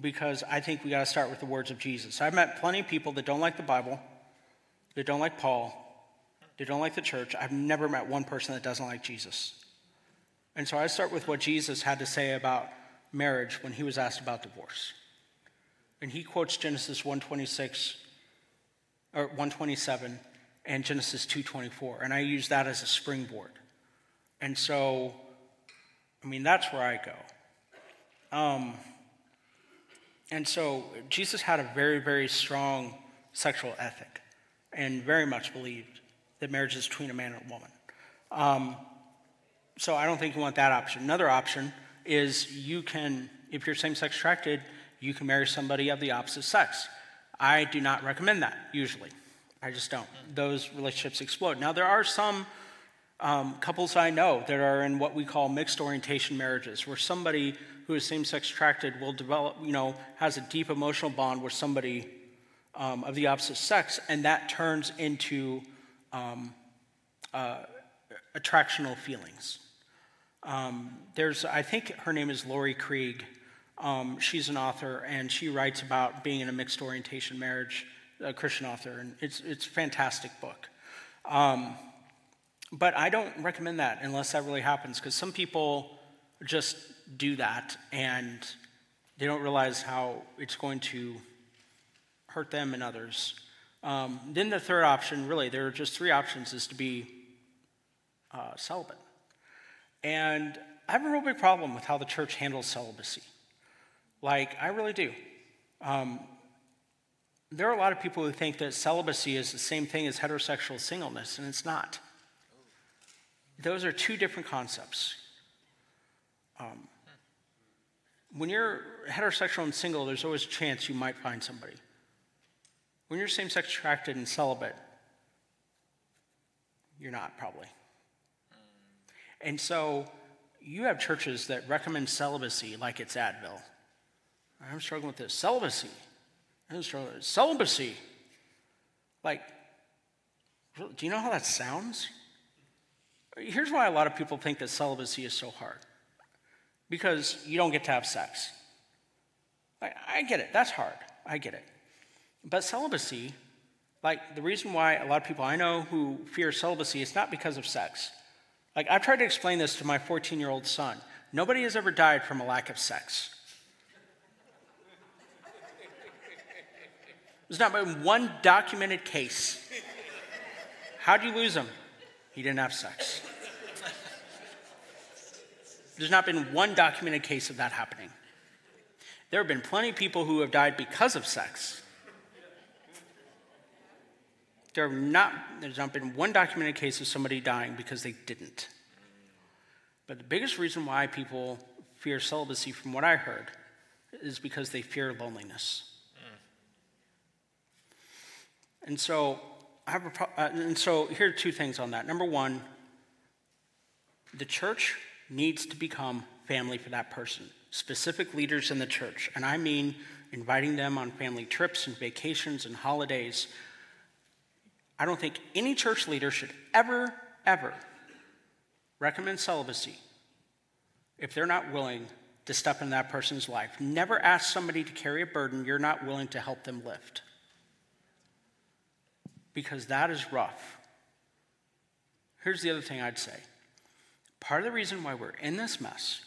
because I think we got to start with the words of Jesus. I've met plenty of people that don't like the Bible, that don't like Paul, that don't like the church. I've never met one person that doesn't like Jesus. And so I start with what Jesus had to say about marriage when he was asked about divorce. And he quotes Genesis 126 or 127 and Genesis 224, and I use that as a springboard. And so, I mean, that's where I go. Um, and so Jesus had a very, very strong sexual ethic and very much believed that marriage is between a man and a woman. Um, so I don't think you want that option. Another option is you can, if you're same sex attracted, you can marry somebody of the opposite sex. I do not recommend that usually. I just don't. Those relationships explode. Now, there are some um, couples I know that are in what we call mixed orientation marriages, where somebody who is same-sex attracted will develop, you know, has a deep emotional bond with somebody um, of the opposite sex, and that turns into um, uh, attractional feelings. Um, there's, I think her name is Laurie Krieg. Um, she's an author, and she writes about being in a mixed orientation marriage, a Christian author, and it's it's a fantastic book. Um, but I don't recommend that unless that really happens, because some people just do that and they don't realize how it's going to hurt them and others. Um, then the third option, really, there are just three options, is to be uh, celibate. And I have a real big problem with how the church handles celibacy. Like, I really do. Um, there are a lot of people who think that celibacy is the same thing as heterosexual singleness, and it's not. Those are two different concepts. Um, when you're heterosexual and single, there's always a chance you might find somebody. When you're same sex attracted and celibate, you're not probably. And so you have churches that recommend celibacy like it's Advil. I'm struggling with this. Celibacy. I'm struggling with celibacy. Like, do you know how that sounds? Here's why a lot of people think that celibacy is so hard because you don't get to have sex. I, I get it, that's hard. I get it. But celibacy, like the reason why a lot of people I know who fear celibacy, it's not because of sex. Like I've tried to explain this to my 14 year old son. Nobody has ever died from a lack of sex. There's not been one documented case. How'd you lose him? He didn't have sex. There's not been one documented case of that happening. There have been plenty of people who have died because of sex. There have not, there's not been one documented case of somebody dying because they didn't. But the biggest reason why people fear celibacy, from what I heard, is because they fear loneliness. And so, I have a pro- uh, and so here are two things on that. Number one, the church needs to become family for that person, specific leaders in the church. And I mean inviting them on family trips and vacations and holidays. I don't think any church leader should ever, ever recommend celibacy if they're not willing to step in that person's life. Never ask somebody to carry a burden you're not willing to help them lift. Because that is rough. Here's the other thing I'd say Part of the reason why we're in this mess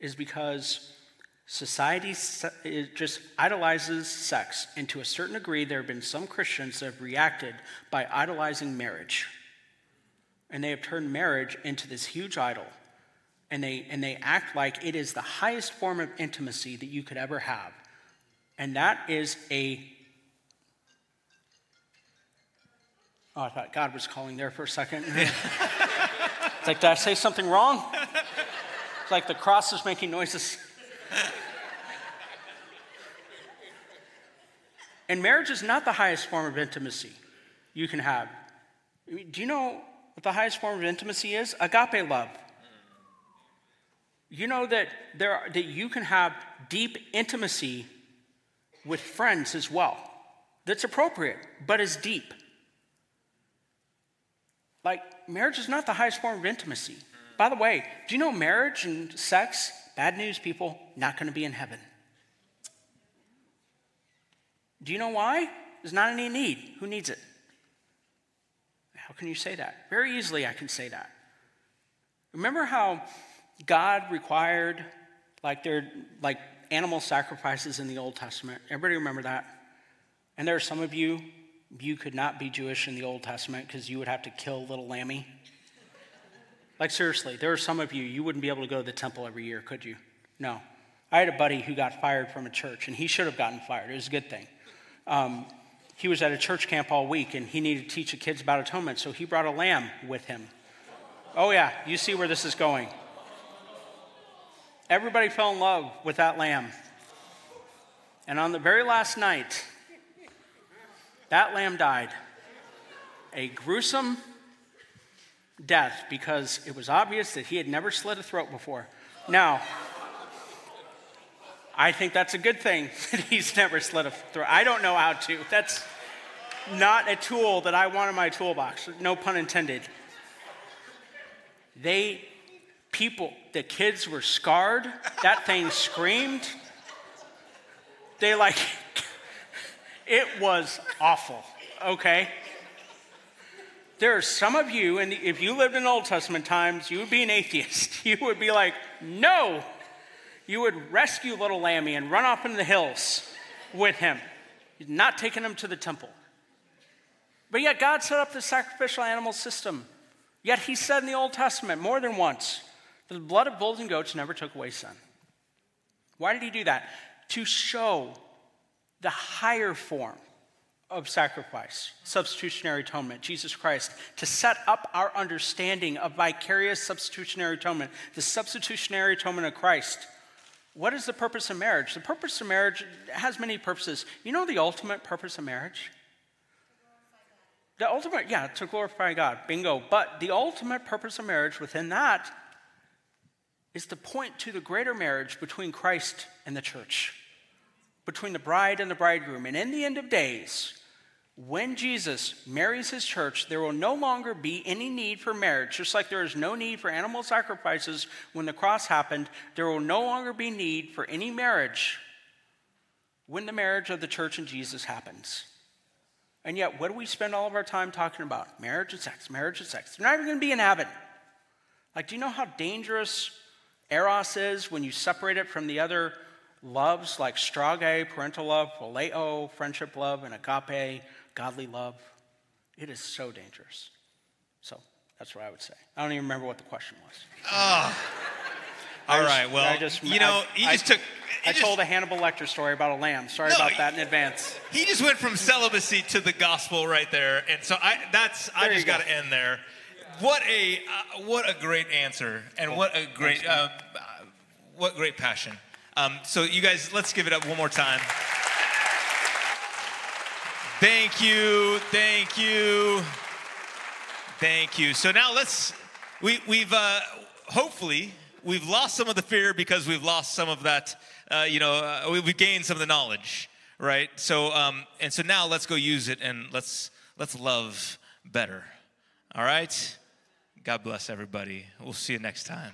is because society just idolizes sex. And to a certain degree, there have been some Christians that have reacted by idolizing marriage. And they have turned marriage into this huge idol. And they, and they act like it is the highest form of intimacy that you could ever have. And that is a. Oh, I thought God was calling there for a second. It's like, did I say something wrong? It's like the cross is making noises. And marriage is not the highest form of intimacy you can have. I mean, Do you know what the highest form of intimacy is? Agape love. You know that, there are, that you can have deep intimacy with friends as well. That's appropriate, but is deep. Like, marriage is not the highest form of intimacy. By the way, do you know marriage and sex, bad news, people, not going to be in heaven? Do you know why? There's not any need. Who needs it? How can you say that? Very easily, I can say that. Remember how God required, like, there, like animal sacrifices in the Old Testament? Everybody remember that? And there are some of you you could not be Jewish in the Old Testament because you would have to kill little lammy? Like, seriously, there are some of you, you wouldn't be able to go to the temple every year, could you? No. I had a buddy who got fired from a church, and he should have gotten fired. It was a good thing. Um, he was at a church camp all week, and he needed to teach the kids about atonement, so he brought a lamb with him. Oh, yeah, you see where this is going. Everybody fell in love with that lamb. And on the very last night, that lamb died. A gruesome death because it was obvious that he had never slit a throat before. Now, I think that's a good thing that he's never slit a throat. I don't know how to. That's not a tool that I want in my toolbox, no pun intended. They, people, the kids were scarred. That thing screamed. They like it was awful, okay? There are some of you, and if you lived in Old Testament times, you would be an atheist. You would be like, no. You would rescue little Lammy and run off into the hills with him, not taking him to the temple. But yet, God set up the sacrificial animal system. Yet, He said in the Old Testament more than once that the blood of bulls and goats never took away sin. Why did He do that? To show the higher form of sacrifice, substitutionary atonement, Jesus Christ, to set up our understanding of vicarious substitutionary atonement, the substitutionary atonement of Christ, What is the purpose of marriage? The purpose of marriage has many purposes. You know the ultimate purpose of marriage? The ultimate, yeah, to glorify God, bingo. But the ultimate purpose of marriage within that is to point to the greater marriage between Christ and the church, between the bride and the bridegroom. And in the end of days, when Jesus marries his church, there will no longer be any need for marriage. Just like there is no need for animal sacrifices when the cross happened, there will no longer be need for any marriage when the marriage of the church and Jesus happens. And yet, what do we spend all of our time talking about? Marriage and sex, marriage and sex. They're not even going to be in heaven. Like, do you know how dangerous eros is when you separate it from the other loves like storge, parental love, phileo, friendship love, and agape, godly love. It is so dangerous. So that's what I would say. I don't even remember what the question was. Oh. All right. Well, I just, you know, he just took. I just, told a Hannibal Lecter story about a lamb. Sorry no, about that in advance. He just went from celibacy to the gospel right there, and so I that's there I just got to end there. What a uh, what a great answer, and what a great uh, what great passion. Um, so you guys, let's give it up one more time. Thank you, thank you, thank you. So now let's, we, we've uh, hopefully, we've lost some of the fear because we've lost some of that, uh, you know, uh, we've gained some of the knowledge, right? So, um, and so now let's go use it and let's, let's love better. All right? God bless everybody. We'll see you next time.